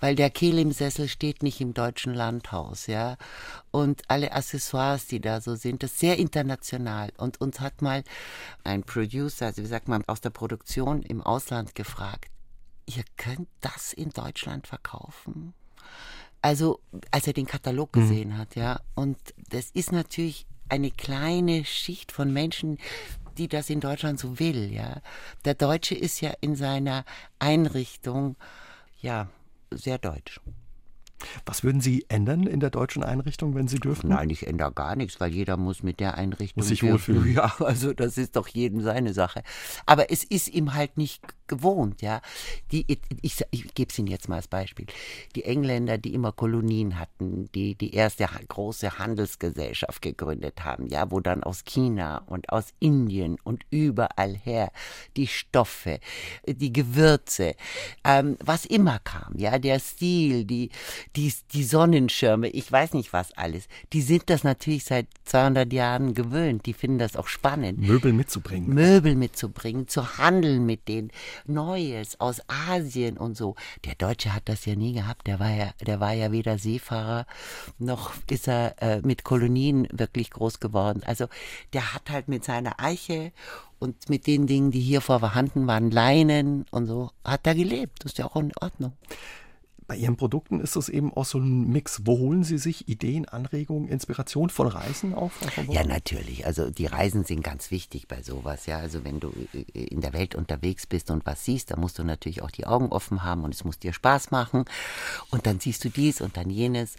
Weil der Kehl steht nicht im deutschen Landhaus, ja. Und alle Accessoires, die da so sind, das ist sehr international. Und uns hat mal ein Producer, also wie sagt man, aus der Produktion im Ausland gefragt, ihr könnt das in Deutschland verkaufen? Also, als er den Katalog mhm. gesehen mhm. hat, ja. Und das ist natürlich eine kleine Schicht von Menschen, die das in Deutschland so will, ja. Der Deutsche ist ja in seiner Einrichtung, ja, sehr deutsch. Was würden Sie ändern in der deutschen Einrichtung, wenn Sie dürfen? Nein, ich ändere gar nichts, weil jeder muss mit der Einrichtung. Muss sich wohlfühlen. Ja, also das ist doch jedem seine Sache. Aber es ist ihm halt nicht gewohnt, ja. Die, ich, ich, ich gebe es Ihnen jetzt mal als Beispiel. Die Engländer, die immer Kolonien hatten, die die erste große Handelsgesellschaft gegründet haben, ja, wo dann aus China und aus Indien und überall her die Stoffe, die Gewürze, ähm, was immer kam, ja, der Stil, die, die, die Sonnenschirme, ich weiß nicht was alles, die sind das natürlich seit 200 Jahren gewöhnt. Die finden das auch spannend. Möbel mitzubringen. Möbel mitzubringen, zu handeln mit denen. Neues aus Asien und so. Der Deutsche hat das ja nie gehabt. Der war ja, der war ja weder Seefahrer noch ist er äh, mit Kolonien wirklich groß geworden. Also der hat halt mit seiner Eiche und mit den Dingen, die hier vorhanden waren, Leinen und so, hat er gelebt. Das ist ja auch in Ordnung bei Ihren Produkten ist es eben auch so ein Mix. Wo holen Sie sich Ideen, Anregungen, Inspiration von Reisen auf? Ja, natürlich. Also die Reisen sind ganz wichtig bei sowas. Ja, also wenn du äh, in der Welt unterwegs bist und was siehst, dann musst du natürlich auch die Augen offen haben und es muss dir Spaß machen. Und dann siehst du dies und dann jenes.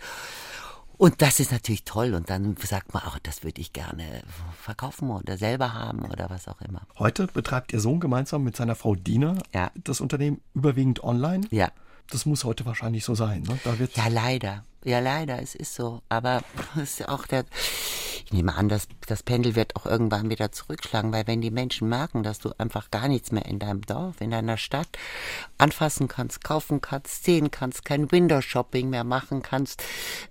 Und das ist natürlich toll. Und dann sagt man auch, das würde ich gerne verkaufen oder selber haben oder was auch immer. Heute betreibt Ihr Sohn gemeinsam mit seiner Frau Dina ja. das Unternehmen überwiegend online. Ja. Das muss heute wahrscheinlich so sein. Ne? Ja, leider. Ja, leider, es ist so. Aber es ist auch der, nehme an, dass das Pendel wird auch irgendwann wieder zurückschlagen, weil wenn die Menschen merken, dass du einfach gar nichts mehr in deinem Dorf, in deiner Stadt anfassen kannst, kaufen kannst, sehen kannst, kein Window-Shopping mehr machen kannst,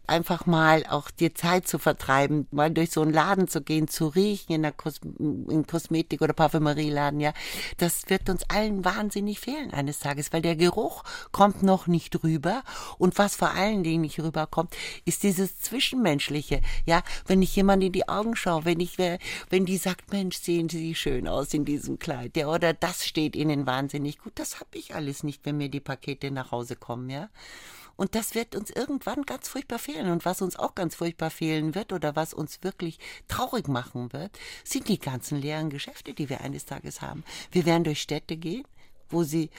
einfach mal auch dir Zeit zu vertreiben, mal durch so einen Laden zu gehen, zu riechen in der Kos in Kosmetik- oder Parfümerieladen, ja, das wird uns allen wahnsinnig fehlen eines Tages, weil der Geruch kommt noch nicht rüber. Und was vor allen Dingen nicht rüberkommt, ist dieses Zwischenmenschliche, ja, wenn ich jemand in die Augen schaue, wenn ich, wenn die sagt, Mensch, sehen Sie schön aus in diesem Kleid, ja, oder das steht Ihnen wahnsinnig gut, das habe ich alles nicht, wenn mir die Pakete nach Hause kommen, ja. Und das wird uns irgendwann ganz furchtbar fehlen. Und was uns auch ganz furchtbar fehlen wird oder was uns wirklich traurig machen wird, sind die ganzen leeren Geschäfte, die wir eines Tages haben. Wir werden durch Städte gehen, wo sie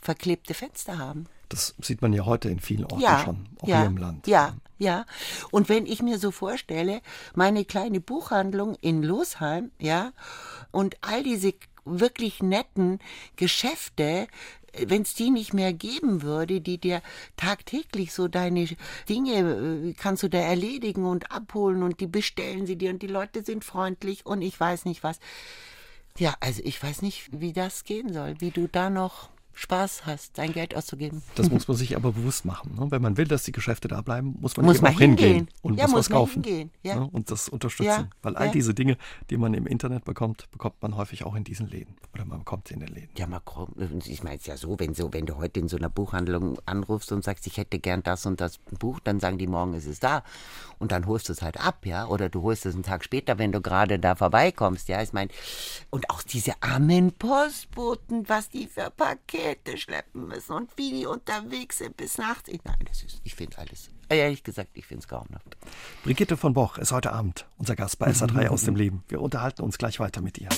verklebte Fenster haben. Das sieht man ja heute in vielen Orten ja, schon, auch ja, hier im Land. Ja, ja. Und wenn ich mir so vorstelle, meine kleine Buchhandlung in Losheim, ja, und all diese wirklich netten Geschäfte, wenn es die nicht mehr geben würde, die dir tagtäglich so deine Dinge äh, kannst du da erledigen und abholen und die bestellen sie dir und die Leute sind freundlich und ich weiß nicht was. Ja, also ich weiß nicht, wie das gehen soll, wie du da noch Spaß hast, dein Geld auszugeben. Das muss man sich aber bewusst machen. Ne? Wenn man will, dass die Geschäfte da bleiben, muss man, muss man auch hingehen, hingehen und ja, muss, was kaufen hingehen, ja. ne? und das unterstützen. Ja, Weil all diese Dinge, die man im Internet bekommt, bekommt man häufig auch in diesen Läden. Oder man bekommt sie in den Läden. Ja, man kommt, ich meine es ja so, wenn so, wenn du heute in so einer Buchhandlung anrufst und sagst, ich hätte gern das und das Buch, dann sagen die morgen ist es da. Und dann holst du es halt ab, ja. Oder du holst es einen Tag später, wenn du gerade da vorbeikommst, ja. Ich meine, und auch diese armen Postboten, was die für Pakete Pakete schleppen müssen und wie die unterwegs sind bis nachts. Ich, nein, das ist, ich finde alles. Ehrlich gesagt, ich finde es grauenhaft. Brigitte von Boch ist heute Abend unser Gast bei SA3 aus dem Leben. Wir unterhalten uns gleich weiter mit ihr.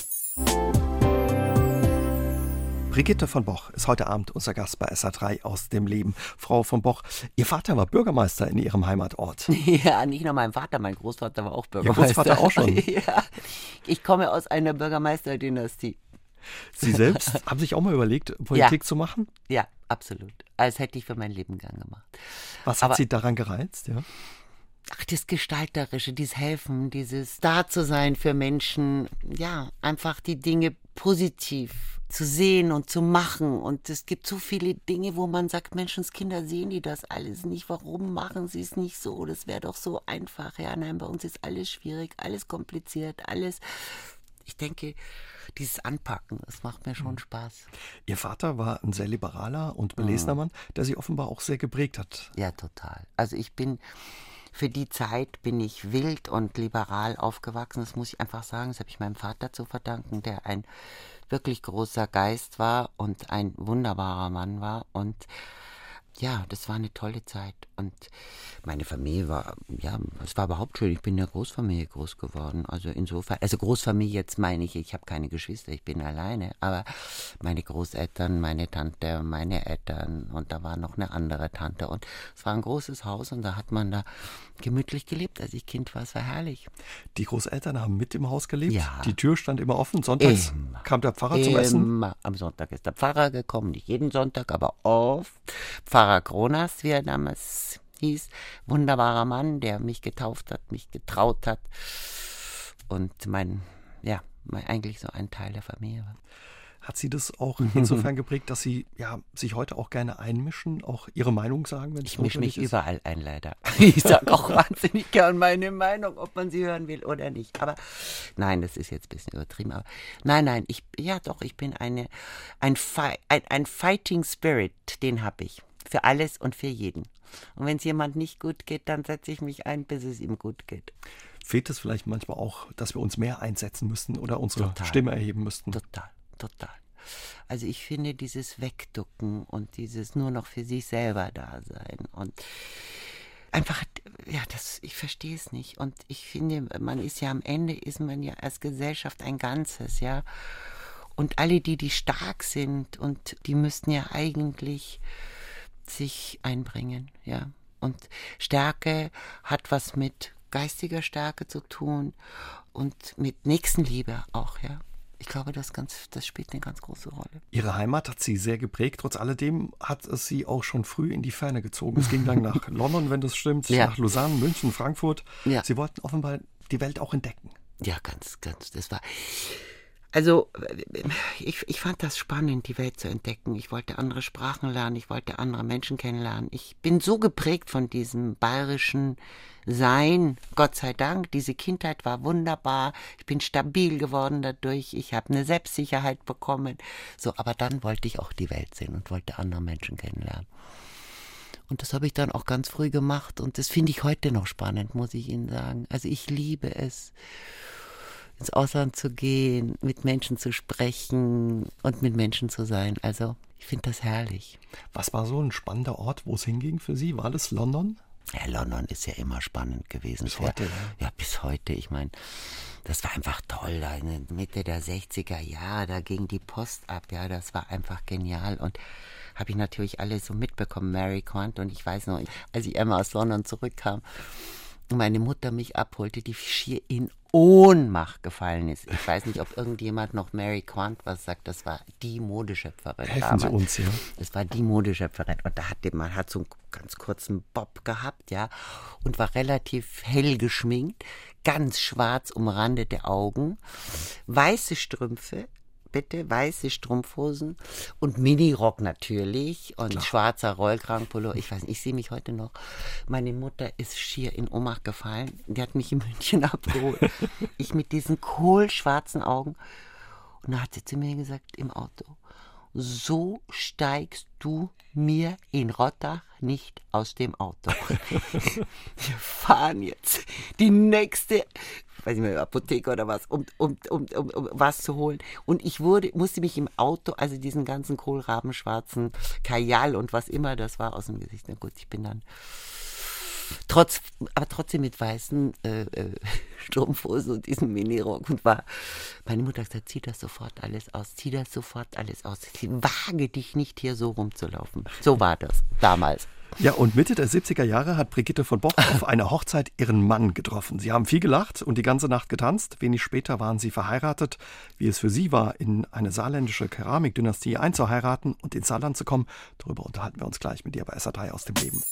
Brigitte von Boch ist heute Abend unser Gast bei SA3 aus dem Leben. Frau von Boch, Ihr Vater war Bürgermeister in Ihrem Heimatort. Ja, nicht nur mein Vater, mein Großvater war auch Bürgermeister. Ihr Großvater auch schon? Ja, ich komme aus einer Bürgermeisterdynastie. Sie selbst haben sich auch mal überlegt, Politik ja. zu machen? Ja, absolut. Als hätte ich für mein Leben gern gemacht. Was hat Aber, Sie daran gereizt? Ja? Ach, das Gestalterische, dieses Helfen, dieses Da zu sein für Menschen, ja, einfach die Dinge positiv zu sehen und zu machen. Und es gibt so viele Dinge, wo man sagt, Menschenskinder sehen die das alles nicht. Warum machen sie es nicht so? Das wäre doch so einfach. Ja, nein, bei uns ist alles schwierig, alles kompliziert, alles ich denke, dieses Anpacken, das macht mir schon Spaß. Ihr Vater war ein sehr liberaler und belesener Mann, der Sie offenbar auch sehr geprägt hat. Ja, total. Also ich bin für die Zeit bin ich wild und liberal aufgewachsen. Das muss ich einfach sagen. Das habe ich meinem Vater zu verdanken, der ein wirklich großer Geist war und ein wunderbarer Mann war. Und ja, das war eine tolle Zeit. Und meine Familie war, ja, es war überhaupt schön. Ich bin in der Großfamilie groß geworden. Also insofern, also Großfamilie jetzt meine ich, ich habe keine Geschwister, ich bin alleine. Aber meine Großeltern, meine Tante, meine Eltern und da war noch eine andere Tante. Und es war ein großes Haus und da hat man da gemütlich gelebt. Als ich Kind war, es war herrlich. Die Großeltern haben mit im Haus gelebt. Ja. Die Tür stand immer offen. Sonntags Immer. kam der Pfarrer zum Essen. Immer am Sonntag ist der Pfarrer gekommen, nicht jeden Sonntag, aber oft. Pfarrer Kronas, wie er damals hieß, wunderbarer Mann, der mich getauft hat, mich getraut hat und mein, ja, mein, eigentlich so ein Teil der Familie war. Hat Sie das auch insofern geprägt, dass Sie ja, sich heute auch gerne einmischen, auch Ihre Meinung sagen, wenn es Ich mische mich ist? überall ein, leider. Ich sage auch wahnsinnig gern meine Meinung, ob man sie hören will oder nicht. Aber nein, das ist jetzt ein bisschen übertrieben. Aber nein, nein, ich, ja doch, ich bin eine, ein, Fi ein, ein Fighting Spirit, den habe ich. Für alles und für jeden. Und wenn es jemand nicht gut geht, dann setze ich mich ein, bis es ihm gut geht. Fehlt es vielleicht manchmal auch, dass wir uns mehr einsetzen müssten oder unsere Total. Stimme erheben müssten? Total, total. Also ich finde dieses Wegducken und dieses nur noch für sich selber da sein und einfach, ja, das, ich verstehe es nicht. Und ich finde, man ist ja am Ende, ist man ja als Gesellschaft ein Ganzes, ja. Und alle die, die stark sind und die müssten ja eigentlich sich einbringen, ja. Und Stärke hat was mit geistiger Stärke zu tun und mit Nächstenliebe auch, ja. Ich glaube, das, ganz, das spielt eine ganz große Rolle. Ihre Heimat hat Sie sehr geprägt. Trotz alledem hat es Sie auch schon früh in die Ferne gezogen. Es ging dann nach London, wenn das stimmt, Ja. nach Lausanne, München, Frankfurt. Ja. Sie wollten offenbar die Welt auch entdecken. Ja, ganz, ganz. Das war. Also, ich, ich fand das spannend, die Welt zu entdecken. Ich wollte andere Sprachen lernen, ich wollte andere Menschen kennenlernen. Ich bin so geprägt von diesem bayerischen Sein, Gott sei Dank. Diese Kindheit war wunderbar. Ich bin stabil geworden dadurch. Ich habe eine Selbstsicherheit bekommen. So, aber dann wollte ich auch die Welt sehen und wollte andere Menschen kennenlernen. Und das habe ich dann auch ganz früh gemacht und das finde ich heute noch spannend, muss ich Ihnen sagen. Also ich liebe es, ins Ausland zu gehen, mit Menschen zu sprechen und mit Menschen zu sein. Also ich finde das herrlich. Was war so ein spannender Ort, wo es hinging für Sie? War das London? Ja, London ist ja immer spannend gewesen. Bis heute, ja. Ja, bis heute. Ich meine, das war einfach toll. Da in der Mitte der 60er Jahre, da ging die Post ab. Ja, das war einfach genial. Und habe ich natürlich alles so mitbekommen, Mary Quant. Und ich weiß noch, als ich einmal aus London zurückkam meine Mutter mich abholte, die schier in Ohnmacht gefallen ist. Ich weiß nicht, ob irgendjemand noch Mary Quant was sagt. Das war die Modeschöpferin Helfen Sie damals. uns, ja. Das war die Modeschöpferin. Und da hatte man hat so einen ganz kurzen Bob gehabt, ja, und war relativ hell geschminkt, ganz schwarz umrandete Augen, weiße Strümpfe, bitte, weiße Strumpfhosen und Minirock natürlich und schwarzer Rollkragenpullover. Ich weiß nicht, ich sehe mich heute noch. Meine Mutter ist schier in Ohnmacht gefallen. Die hat mich in München abgeholt. ich mit diesen kohlschwarzen Augen. Und da hat sie zu mir gesagt im Auto, so steigst du mir in Rottach nicht aus dem Auto. Wir fahren jetzt die nächste, weiß nicht mehr, Apotheke oder was, um, um, um, um, um was zu holen. Und ich wurde, musste mich im Auto, also diesen ganzen kohlrabenschwarzen Kajal und was immer das war, aus dem Gesicht. Na gut, ich bin dann trotz, aber trotzdem mit weißen äh, äh, Strumpfhosen und diesem Minirock und war, meine Mutter hat gesagt, zieh das sofort alles aus, zieh das sofort alles aus. Wage dich nicht hier so rumzulaufen. So war das damals. Ja, und Mitte der 70er Jahre hat Brigitte von Boch auf einer Hochzeit ihren Mann getroffen. Sie haben viel gelacht und die ganze Nacht getanzt. Wenig später waren sie verheiratet. Wie es für sie war, in eine saarländische Keramikdynastie einzuheiraten und ins Saarland zu kommen, darüber unterhalten wir uns gleich mit ihr bei SA3 aus dem Leben.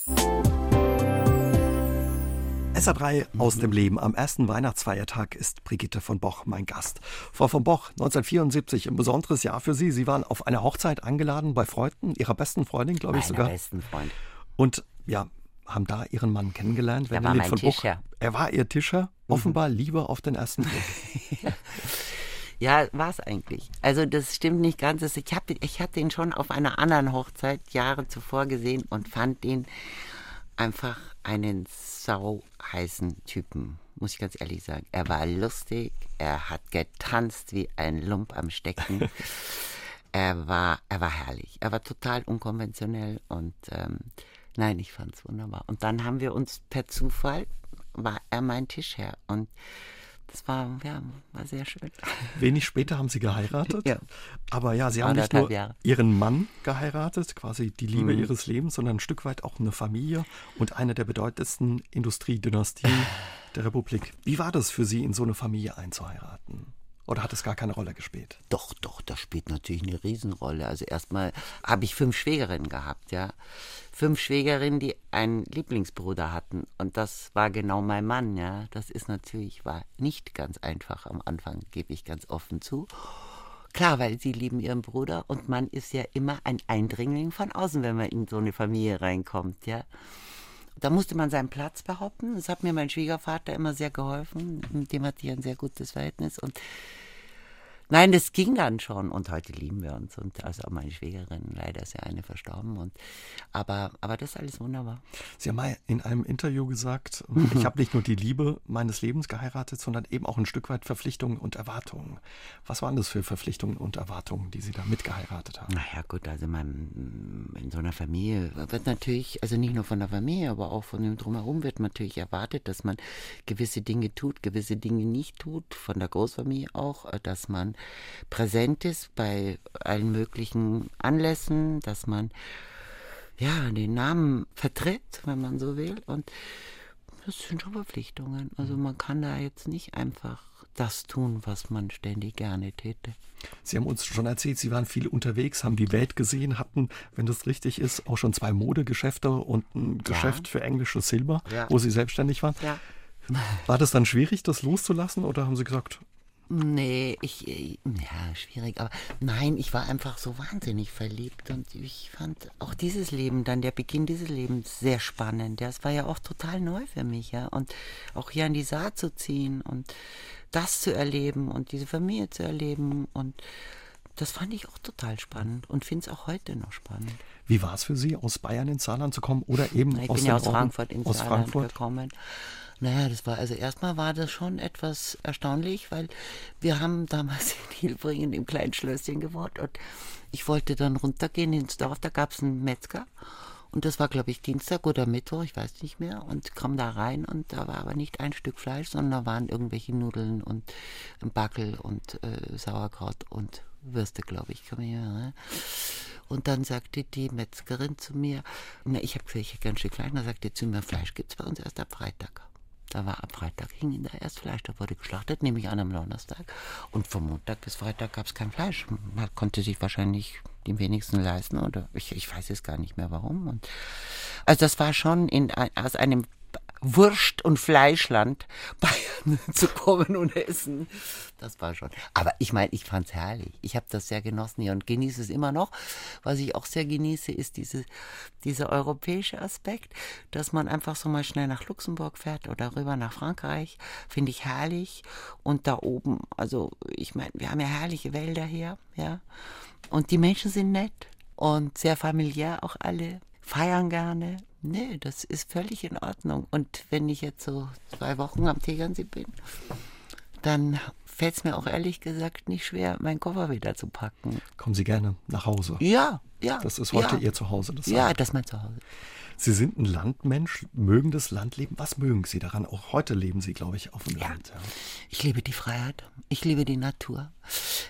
SA3 aus dem Leben. Am ersten Weihnachtsfeiertag ist Brigitte von Boch mein Gast. Frau von Boch, 1974, ein besonderes Jahr für Sie. Sie waren auf eine Hochzeit eingeladen bei Freunden, Ihrer besten Freundin, glaube ich Meiner sogar. besten Freund. Und ja, haben da ihren Mann kennengelernt. Er war mein von Buch. Tischer. Er war ihr Tischer. Offenbar Liebe auf den ersten Blick. Ja, war es eigentlich. Also das stimmt nicht ganz. Ich, hab, ich hatte ihn schon auf einer anderen Hochzeit Jahre zuvor gesehen und fand ihn einfach einen sauheißen Typen, muss ich ganz ehrlich sagen. Er war lustig, er hat getanzt wie ein Lump am Stecken. er war, er war herrlich. Er war total unkonventionell und ähm, nein, ich fand es wunderbar. Und dann haben wir uns per Zufall, war er mein Tischherr und das war, ja, war sehr schön. Wenig später haben Sie geheiratet. Ja. Aber ja, Sie haben nicht nur Jahre. Ihren Mann geheiratet, quasi die Liebe mhm. Ihres Lebens, sondern ein Stück weit auch eine Familie und eine der bedeutendsten Industriedynastien der Republik. Wie war das für Sie, in so eine Familie einzuheiraten? Oder hat es gar keine Rolle gespielt? Doch, doch, das spielt natürlich eine Riesenrolle. Also erstmal habe ich fünf Schwägerinnen gehabt, ja. Fünf Schwägerinnen, die einen Lieblingsbruder hatten. Und das war genau mein Mann, ja. Das ist natürlich, war nicht ganz einfach am Anfang, gebe ich ganz offen zu. Klar, weil sie lieben ihren Bruder und man ist ja immer ein Eindringling von außen, wenn man in so eine Familie reinkommt, ja. Da musste man seinen Platz behaupten. Das hat mir mein Schwiegervater immer sehr geholfen. Mit dem hatte ich ein sehr gutes Verhältnis. Und Nein, das ging dann schon und heute lieben wir uns und also auch meine Schwägerin, leider ist ja eine verstorben und aber aber das ist alles wunderbar. Sie haben mal in einem Interview gesagt, ich habe nicht nur die Liebe meines Lebens geheiratet, sondern eben auch ein Stück weit Verpflichtungen und Erwartungen. Was waren das für Verpflichtungen und Erwartungen, die Sie da mitgeheiratet haben? Naja gut, also man, in so einer Familie wird natürlich, also nicht nur von der Familie, aber auch von dem drumherum wird natürlich erwartet, dass man gewisse Dinge tut, gewisse Dinge nicht tut, von der Großfamilie auch, dass man präsent ist bei allen möglichen Anlässen, dass man ja den Namen vertritt, wenn man so will. Und das sind schon Verpflichtungen. Also man kann da jetzt nicht einfach das tun, was man ständig gerne täte. Sie haben uns schon erzählt, Sie waren viel unterwegs, haben die Welt gesehen, hatten, wenn das richtig ist, auch schon zwei Modegeschäfte und ein ja. Geschäft für englisches Silber, ja. wo Sie selbstständig waren. Ja. War das dann schwierig, das loszulassen oder haben Sie gesagt, Nee, ich, äh, ja, schwierig, aber nein, ich war einfach so wahnsinnig verliebt und ich fand auch dieses Leben, dann der Beginn dieses Lebens sehr spannend. Ja, es war ja auch total neu für mich, ja, und auch hier an die Saat zu ziehen und das zu erleben und diese Familie zu erleben und das fand ich auch total spannend und finde es auch heute noch spannend. Wie war es für Sie, aus Bayern ins Saarland zu kommen oder eben ich aus bin ja aus Frankfurt ins aus Saarland Frankfurt? gekommen? Naja, das war also erstmal war das schon etwas erstaunlich, weil wir haben damals in Hilbringen im kleinen Schlösschen gewohnt und ich wollte dann runtergehen ins Dorf, da gab es einen Metzger und das war, glaube ich, Dienstag oder Mittwoch, ich weiß nicht mehr, und kam da rein und da war aber nicht ein Stück Fleisch, sondern da waren irgendwelche Nudeln und Backel und äh, Sauerkraut und Würste, glaube ich, kann man. Ne? Und dann sagte die Metzgerin zu mir, na, ich habe gesagt, ich hätte ein Stück Fleisch, dann sagte sie zu mir, Fleisch gibt es bei uns erst ab Freitag. Da war ab Freitag hing da erst Fleisch, da wurde geschlachtet, nämlich an am Donnerstag. Und vom Montag bis Freitag gab es kein Fleisch. Man konnte sich wahrscheinlich die wenigsten leisten oder ich, ich weiß jetzt gar nicht mehr warum. Und also das war schon in, aus einem Wurst- und Fleischland Bayern zu kommen und essen. Das war schon. Aber ich meine, ich fand es herrlich. Ich habe das sehr genossen hier und genieße es immer noch. Was ich auch sehr genieße, ist diese, dieser europäische Aspekt, dass man einfach so mal schnell nach Luxemburg fährt oder rüber nach Frankreich. Finde ich herrlich. Und da oben, also ich meine, wir haben ja herrliche Wälder hier, ja. Und die Menschen sind nett und sehr familiär auch alle feiern gerne. Nee, das ist völlig in Ordnung. Und wenn ich jetzt so zwei Wochen am Tegernsee bin, dann fällt es mir auch ehrlich gesagt nicht schwer, meinen Koffer wieder zu packen. Kommen Sie gerne nach Hause. Ja, ja. Das ist heute ja. Ihr Zuhause. Das ja, das ist mein Zuhause. Sie sind ein Landmensch, mögen das Landleben. Was mögen Sie daran? Auch heute leben Sie, glaube ich, auf dem ja. Land. Ja. Ich liebe die Freiheit. Ich liebe die Natur.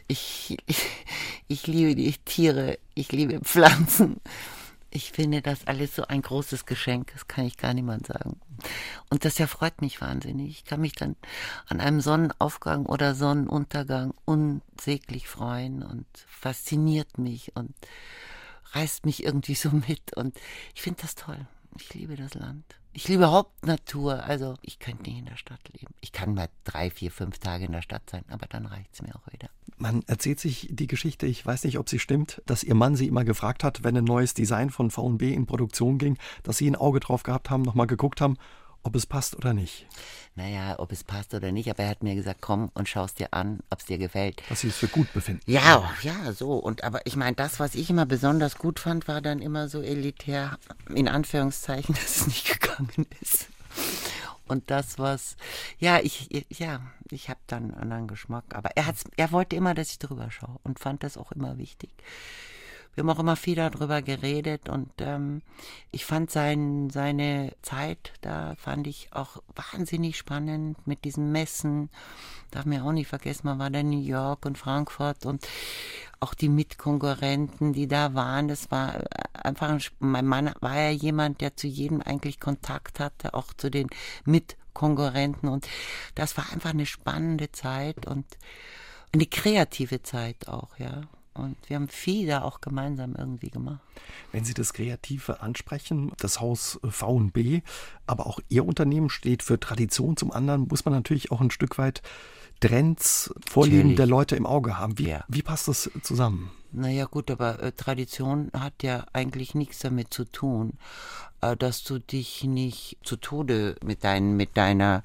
Ich, ich, ich liebe die Tiere. Ich liebe Pflanzen. Ich finde das alles so ein großes Geschenk, das kann ich gar niemand sagen. Und das erfreut mich wahnsinnig. Ich kann mich dann an einem Sonnenaufgang oder Sonnenuntergang unsäglich freuen und fasziniert mich und reißt mich irgendwie so mit. Und ich finde das toll. Ich liebe das Land. Ich liebe überhaupt Natur. Also ich könnte nicht in der Stadt leben. Ich kann mal drei, vier, fünf Tage in der Stadt sein, aber dann reicht es mir auch wieder. Man erzählt sich die Geschichte, ich weiß nicht, ob sie stimmt, dass ihr Mann sie immer gefragt hat, wenn ein neues Design von VB in Produktion ging, dass sie ein Auge drauf gehabt haben, nochmal geguckt haben ob es passt oder nicht. Naja, ob es passt oder nicht, aber er hat mir gesagt, komm und schaust dir an, ob es dir gefällt. Was Sie es für gut befinden. Ja, ja, so. Und aber ich meine, das, was ich immer besonders gut fand, war dann immer so elitär, in Anführungszeichen, dass es nicht gegangen ist. Und das, was, ja, ich, ja, ich habe dann einen anderen Geschmack. Aber er, hat's, er wollte immer, dass ich drüber schaue und fand das auch immer wichtig. Wir haben auch immer viel darüber geredet und ähm, ich fand sein, seine Zeit da, fand ich auch wahnsinnig spannend mit diesen Messen. Darf mir auch nicht vergessen, man war da in New York und Frankfurt und auch die Mitkonkurrenten, die da waren, das war äh, einfach, ein, mein Mann war ja jemand, der zu jedem eigentlich Kontakt hatte, auch zu den Mitkonkurrenten und das war einfach eine spannende Zeit und eine kreative Zeit auch, ja. Und wir haben viel da auch gemeinsam irgendwie gemacht. Wenn Sie das Kreative ansprechen, das Haus VB, aber auch Ihr Unternehmen steht für Tradition. Zum anderen muss man natürlich auch ein Stück weit Trends, Vorlieben der Leute im Auge haben. Wie, ja. wie passt das zusammen? Naja gut, aber äh, Tradition hat ja eigentlich nichts damit zu tun, äh, dass du dich nicht zu Tode mit, dein, mit deiner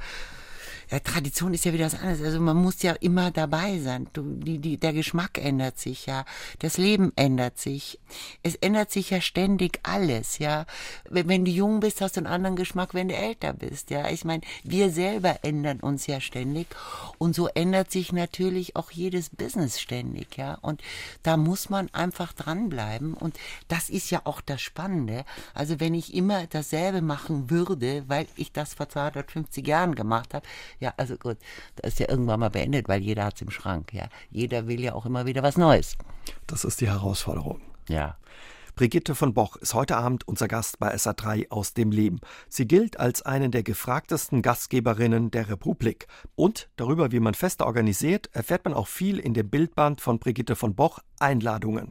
ja, Tradition ist ja wieder was anderes. Also man muss ja immer dabei sein. Du, die, die, der Geschmack ändert sich ja, das Leben ändert sich. Es ändert sich ja ständig alles, ja. Wenn, wenn du jung bist, hast du einen anderen Geschmack, wenn du älter bist, ja. Ich meine, wir selber ändern uns ja ständig und so ändert sich natürlich auch jedes Business ständig, ja. Und da muss man einfach dranbleiben und das ist ja auch das Spannende. Also wenn ich immer dasselbe machen würde, weil ich das vor 250 Jahren gemacht habe, ja, also gut, das ist ja irgendwann mal beendet, weil jeder hat es im Schrank. Ja, jeder will ja auch immer wieder was Neues. Das ist die Herausforderung. Ja. Brigitte von Boch ist heute Abend unser Gast bei SA3 aus dem Leben. Sie gilt als eine der gefragtesten Gastgeberinnen der Republik. Und darüber, wie man Feste organisiert, erfährt man auch viel in dem Bildband von Brigitte von Boch Einladungen.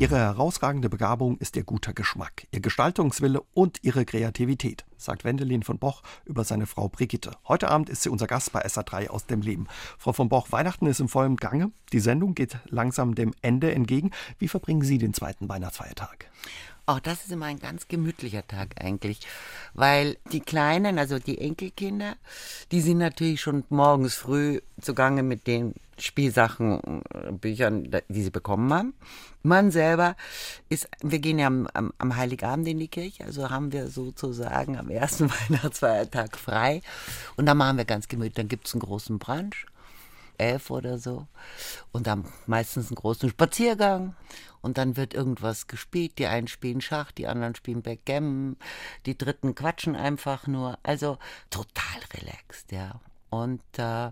Ihre herausragende Begabung ist ihr guter Geschmack, ihr Gestaltungswille und ihre Kreativität, sagt Wendelin von Boch über seine Frau Brigitte. Heute Abend ist sie unser Gast bei SA3 aus dem Leben. Frau von Boch, Weihnachten ist im vollen Gange. Die Sendung geht langsam dem Ende entgegen. Wie verbringen Sie den zweiten Weihnachtsfeiertag? Oh, das ist immer ein ganz gemütlicher Tag eigentlich, weil die Kleinen, also die Enkelkinder, die sind natürlich schon morgens früh zugange mit den Spielsachen, äh, Büchern, die sie bekommen haben. Man selber ist, wir gehen ja am, am, am Heiligabend in die Kirche, also haben wir sozusagen am ersten Weihnachtsfeiertag frei und da machen wir ganz gemütlich. Dann gibt es einen großen Brunch elf oder so. Und dann meistens einen großen Spaziergang. Und dann wird irgendwas gespielt. Die einen spielen Schach, die anderen spielen Backgammon, die dritten quatschen einfach nur. Also total relaxed, ja. Und äh,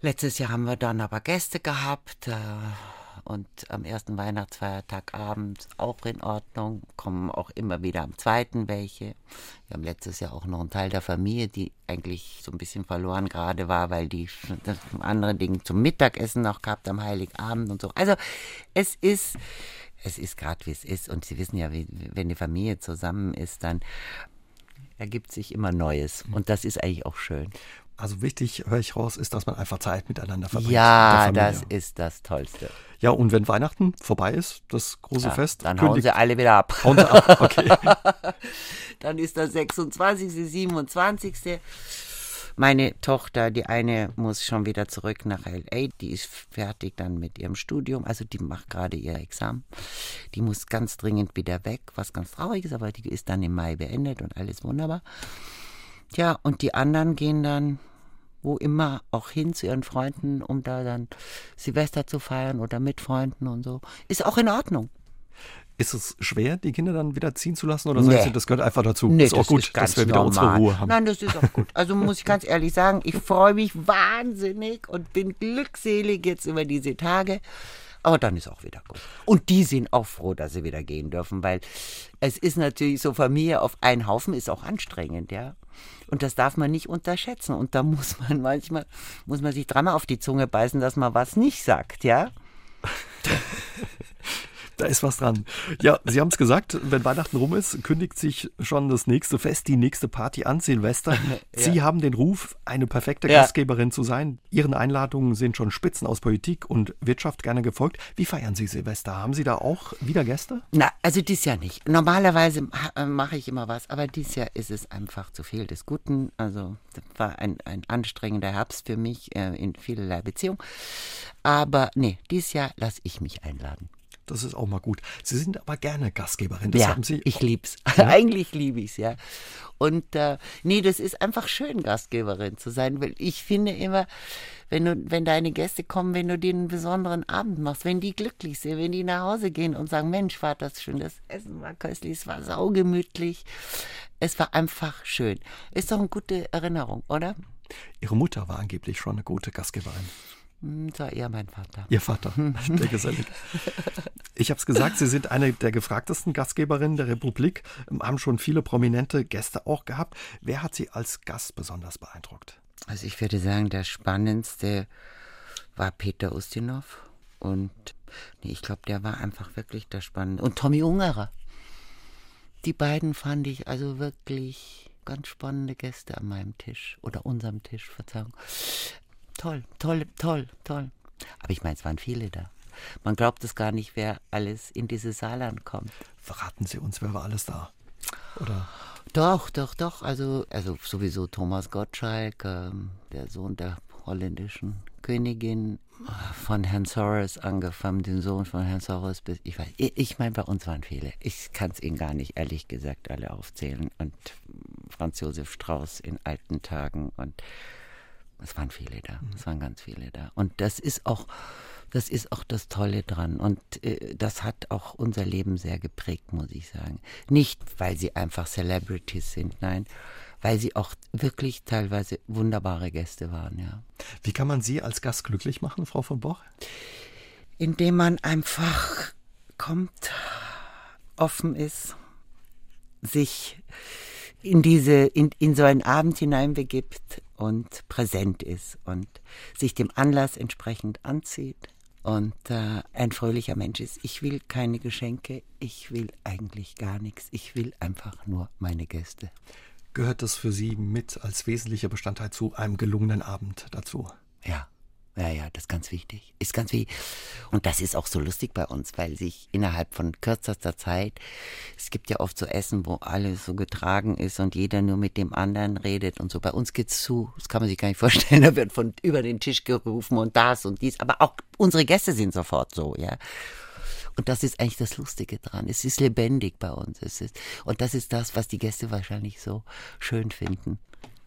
letztes Jahr haben wir dann aber Gäste gehabt. Äh, und am ersten Weihnachtsfeiertag abends auch in Ordnung, kommen auch immer wieder am zweiten welche. Wir haben letztes Jahr auch noch einen Teil der Familie, die eigentlich so ein bisschen verloren gerade war, weil die das andere Ding zum Mittagessen noch gehabt am Heiligabend und so. Also es ist, es ist gerade wie es ist und Sie wissen ja, wie, wenn die Familie zusammen ist, dann ergibt sich immer Neues und das ist eigentlich auch schön. Also wichtig, höre ich raus, ist, dass man einfach Zeit miteinander verbringt. Ja, das ist das Tollste. Ja, und wenn Weihnachten vorbei ist, das große ja, Fest. Dann hauen sie alle wieder ab. Hauen sie ab, okay. dann ist das 26., 27. Meine Tochter, die eine muss schon wieder zurück nach LA, die ist fertig dann mit ihrem Studium, also die macht gerade ihr Examen. Die muss ganz dringend wieder weg, was ganz traurig ist, aber die ist dann im Mai beendet und alles wunderbar. Ja, und die anderen gehen dann wo immer auch hin zu ihren Freunden, um da dann Silvester zu feiern oder mit Freunden und so. Ist auch in Ordnung. Ist es schwer, die Kinder dann wieder ziehen zu lassen oder nee. Sie, das gehört einfach dazu? Nee, ist auch das gut, ist dass wir wieder normal. unsere Ruhe haben. Nein, das ist auch gut. Also muss ich ganz ehrlich sagen, ich freue mich wahnsinnig und bin glückselig jetzt über diese Tage. Aber dann ist auch wieder gut. Und die sind auch froh, dass sie wieder gehen dürfen, weil es ist natürlich so, Familie auf einen Haufen ist auch anstrengend, ja. Und das darf man nicht unterschätzen. Und da muss man manchmal, muss man sich dreimal auf die Zunge beißen, dass man was nicht sagt, ja? Da ist was dran. Ja, Sie haben es gesagt, wenn Weihnachten rum ist, kündigt sich schon das nächste Fest, die nächste Party an, Silvester. Sie ja. haben den Ruf, eine perfekte ja. Gastgeberin zu sein. Ihren Einladungen sind schon Spitzen aus Politik und Wirtschaft gerne gefolgt. Wie feiern Sie Silvester? Haben Sie da auch wieder Gäste? Na, also dies Jahr nicht. Normalerweise äh, mache ich immer was, aber dieses Jahr ist es einfach zu viel des Guten. Also das war ein, ein anstrengender Herbst für mich äh, in vielerlei Beziehungen. Aber nee, dieses Jahr lasse ich mich einladen. Das ist auch mal gut. Sie sind aber gerne Gastgeberin. Das ja, haben Sie ich lieb's. Ja? Eigentlich liebe ich es, ja. Und äh, nee, das ist einfach schön, Gastgeberin zu sein, weil ich finde immer, wenn du, wenn deine Gäste kommen, wenn du denen einen besonderen Abend machst, wenn die glücklich sind, wenn die nach Hause gehen und sagen, Mensch, war das schön, das Essen war köstlich, es war saugemütlich, es war einfach schön. Ist doch eine gute Erinnerung, oder? Ihre Mutter war angeblich schon eine gute Gastgeberin. Hm, das war eher mein Vater. Ihr Vater, der gesellig. Ich habe es gesagt, Sie sind eine der gefragtesten Gastgeberinnen der Republik, ähm, haben schon viele prominente Gäste auch gehabt. Wer hat Sie als Gast besonders beeindruckt? Also ich würde sagen, der spannendste war Peter Ustinov und nee, ich glaube, der war einfach wirklich der spannende. Und Tommy Ungerer. Die beiden fand ich also wirklich ganz spannende Gäste an meinem Tisch oder unserem Tisch, Verzeihung. Toll, toll, toll, toll. Aber ich meine, es waren viele da. Man glaubt es gar nicht, wer alles in diese Saal ankommt. Verraten Sie uns, wer war alles da? Oder? Doch, doch, doch. Also, also sowieso Thomas Gottschalk, ähm, der Sohn der holländischen Königin, von Herrn Soros angefangen, den Sohn von Herrn Soros bis, ich weiß, ich, ich meine, bei uns waren viele. Ich kann es Ihnen gar nicht, ehrlich gesagt, alle aufzählen. Und Franz Josef Strauß in alten Tagen und es waren viele da. Mhm. Es waren ganz viele da. Und das ist auch, das ist auch das Tolle dran. Und äh, das hat auch unser Leben sehr geprägt, muss ich sagen. Nicht, weil sie einfach Celebrities sind, nein, weil sie auch wirklich teilweise wunderbare Gäste waren, ja. Wie kann man Sie als Gast glücklich machen, Frau von Boch? Indem man einfach kommt, offen ist, sich in diese, in, in so einen Abend hineinbegibt und präsent ist und sich dem Anlass entsprechend anzieht und äh, ein fröhlicher Mensch ist. Ich will keine Geschenke, ich will eigentlich gar nichts, ich will einfach nur meine Gäste. Gehört das für Sie mit als wesentlicher Bestandteil zu einem gelungenen Abend dazu? Ja. Ja, ja, das ist ganz wichtig. Ist ganz wichtig. Und das ist auch so lustig bei uns, weil sich innerhalb von kürzester Zeit, es gibt ja oft so Essen, wo alles so getragen ist und jeder nur mit dem anderen redet und so. Bei uns geht's zu. Das kann man sich gar nicht vorstellen. Da wird von über den Tisch gerufen und das und dies. Aber auch unsere Gäste sind sofort so, ja. Und das ist eigentlich das Lustige dran. Es ist lebendig bei uns. Es ist, und das ist das, was die Gäste wahrscheinlich so schön finden.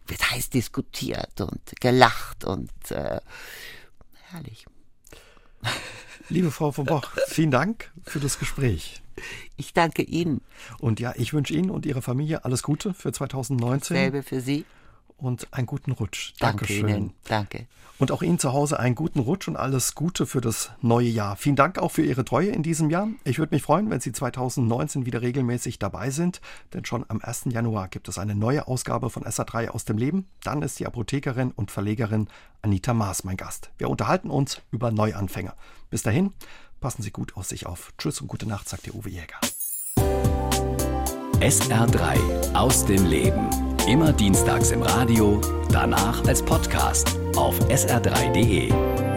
Wird heiß diskutiert und gelacht und äh, herrlich. Liebe Frau von Boch, vielen Dank für das Gespräch. Ich danke Ihnen. Und ja, ich wünsche Ihnen und Ihrer Familie alles Gute für 2019. Selbe für Sie und einen guten Rutsch. Danke Dankeschön. Ihnen. Danke. Und auch Ihnen zu Hause einen guten Rutsch und alles Gute für das neue Jahr. Vielen Dank auch für Ihre Treue in diesem Jahr. Ich würde mich freuen, wenn Sie 2019 wieder regelmäßig dabei sind, denn schon am 1. Januar gibt es eine neue Ausgabe von SA3 aus dem Leben. Dann ist die Apothekerin und Verlegerin Anita Maas mein Gast. Wir unterhalten uns über Neuanfänge. Bis dahin, passen Sie gut auf sich auf. Tschüss und gute Nacht, sagt der Uwe Jäger. SR3 aus dem Leben. Immer dienstags im Radio, danach als Podcast auf sr3.de.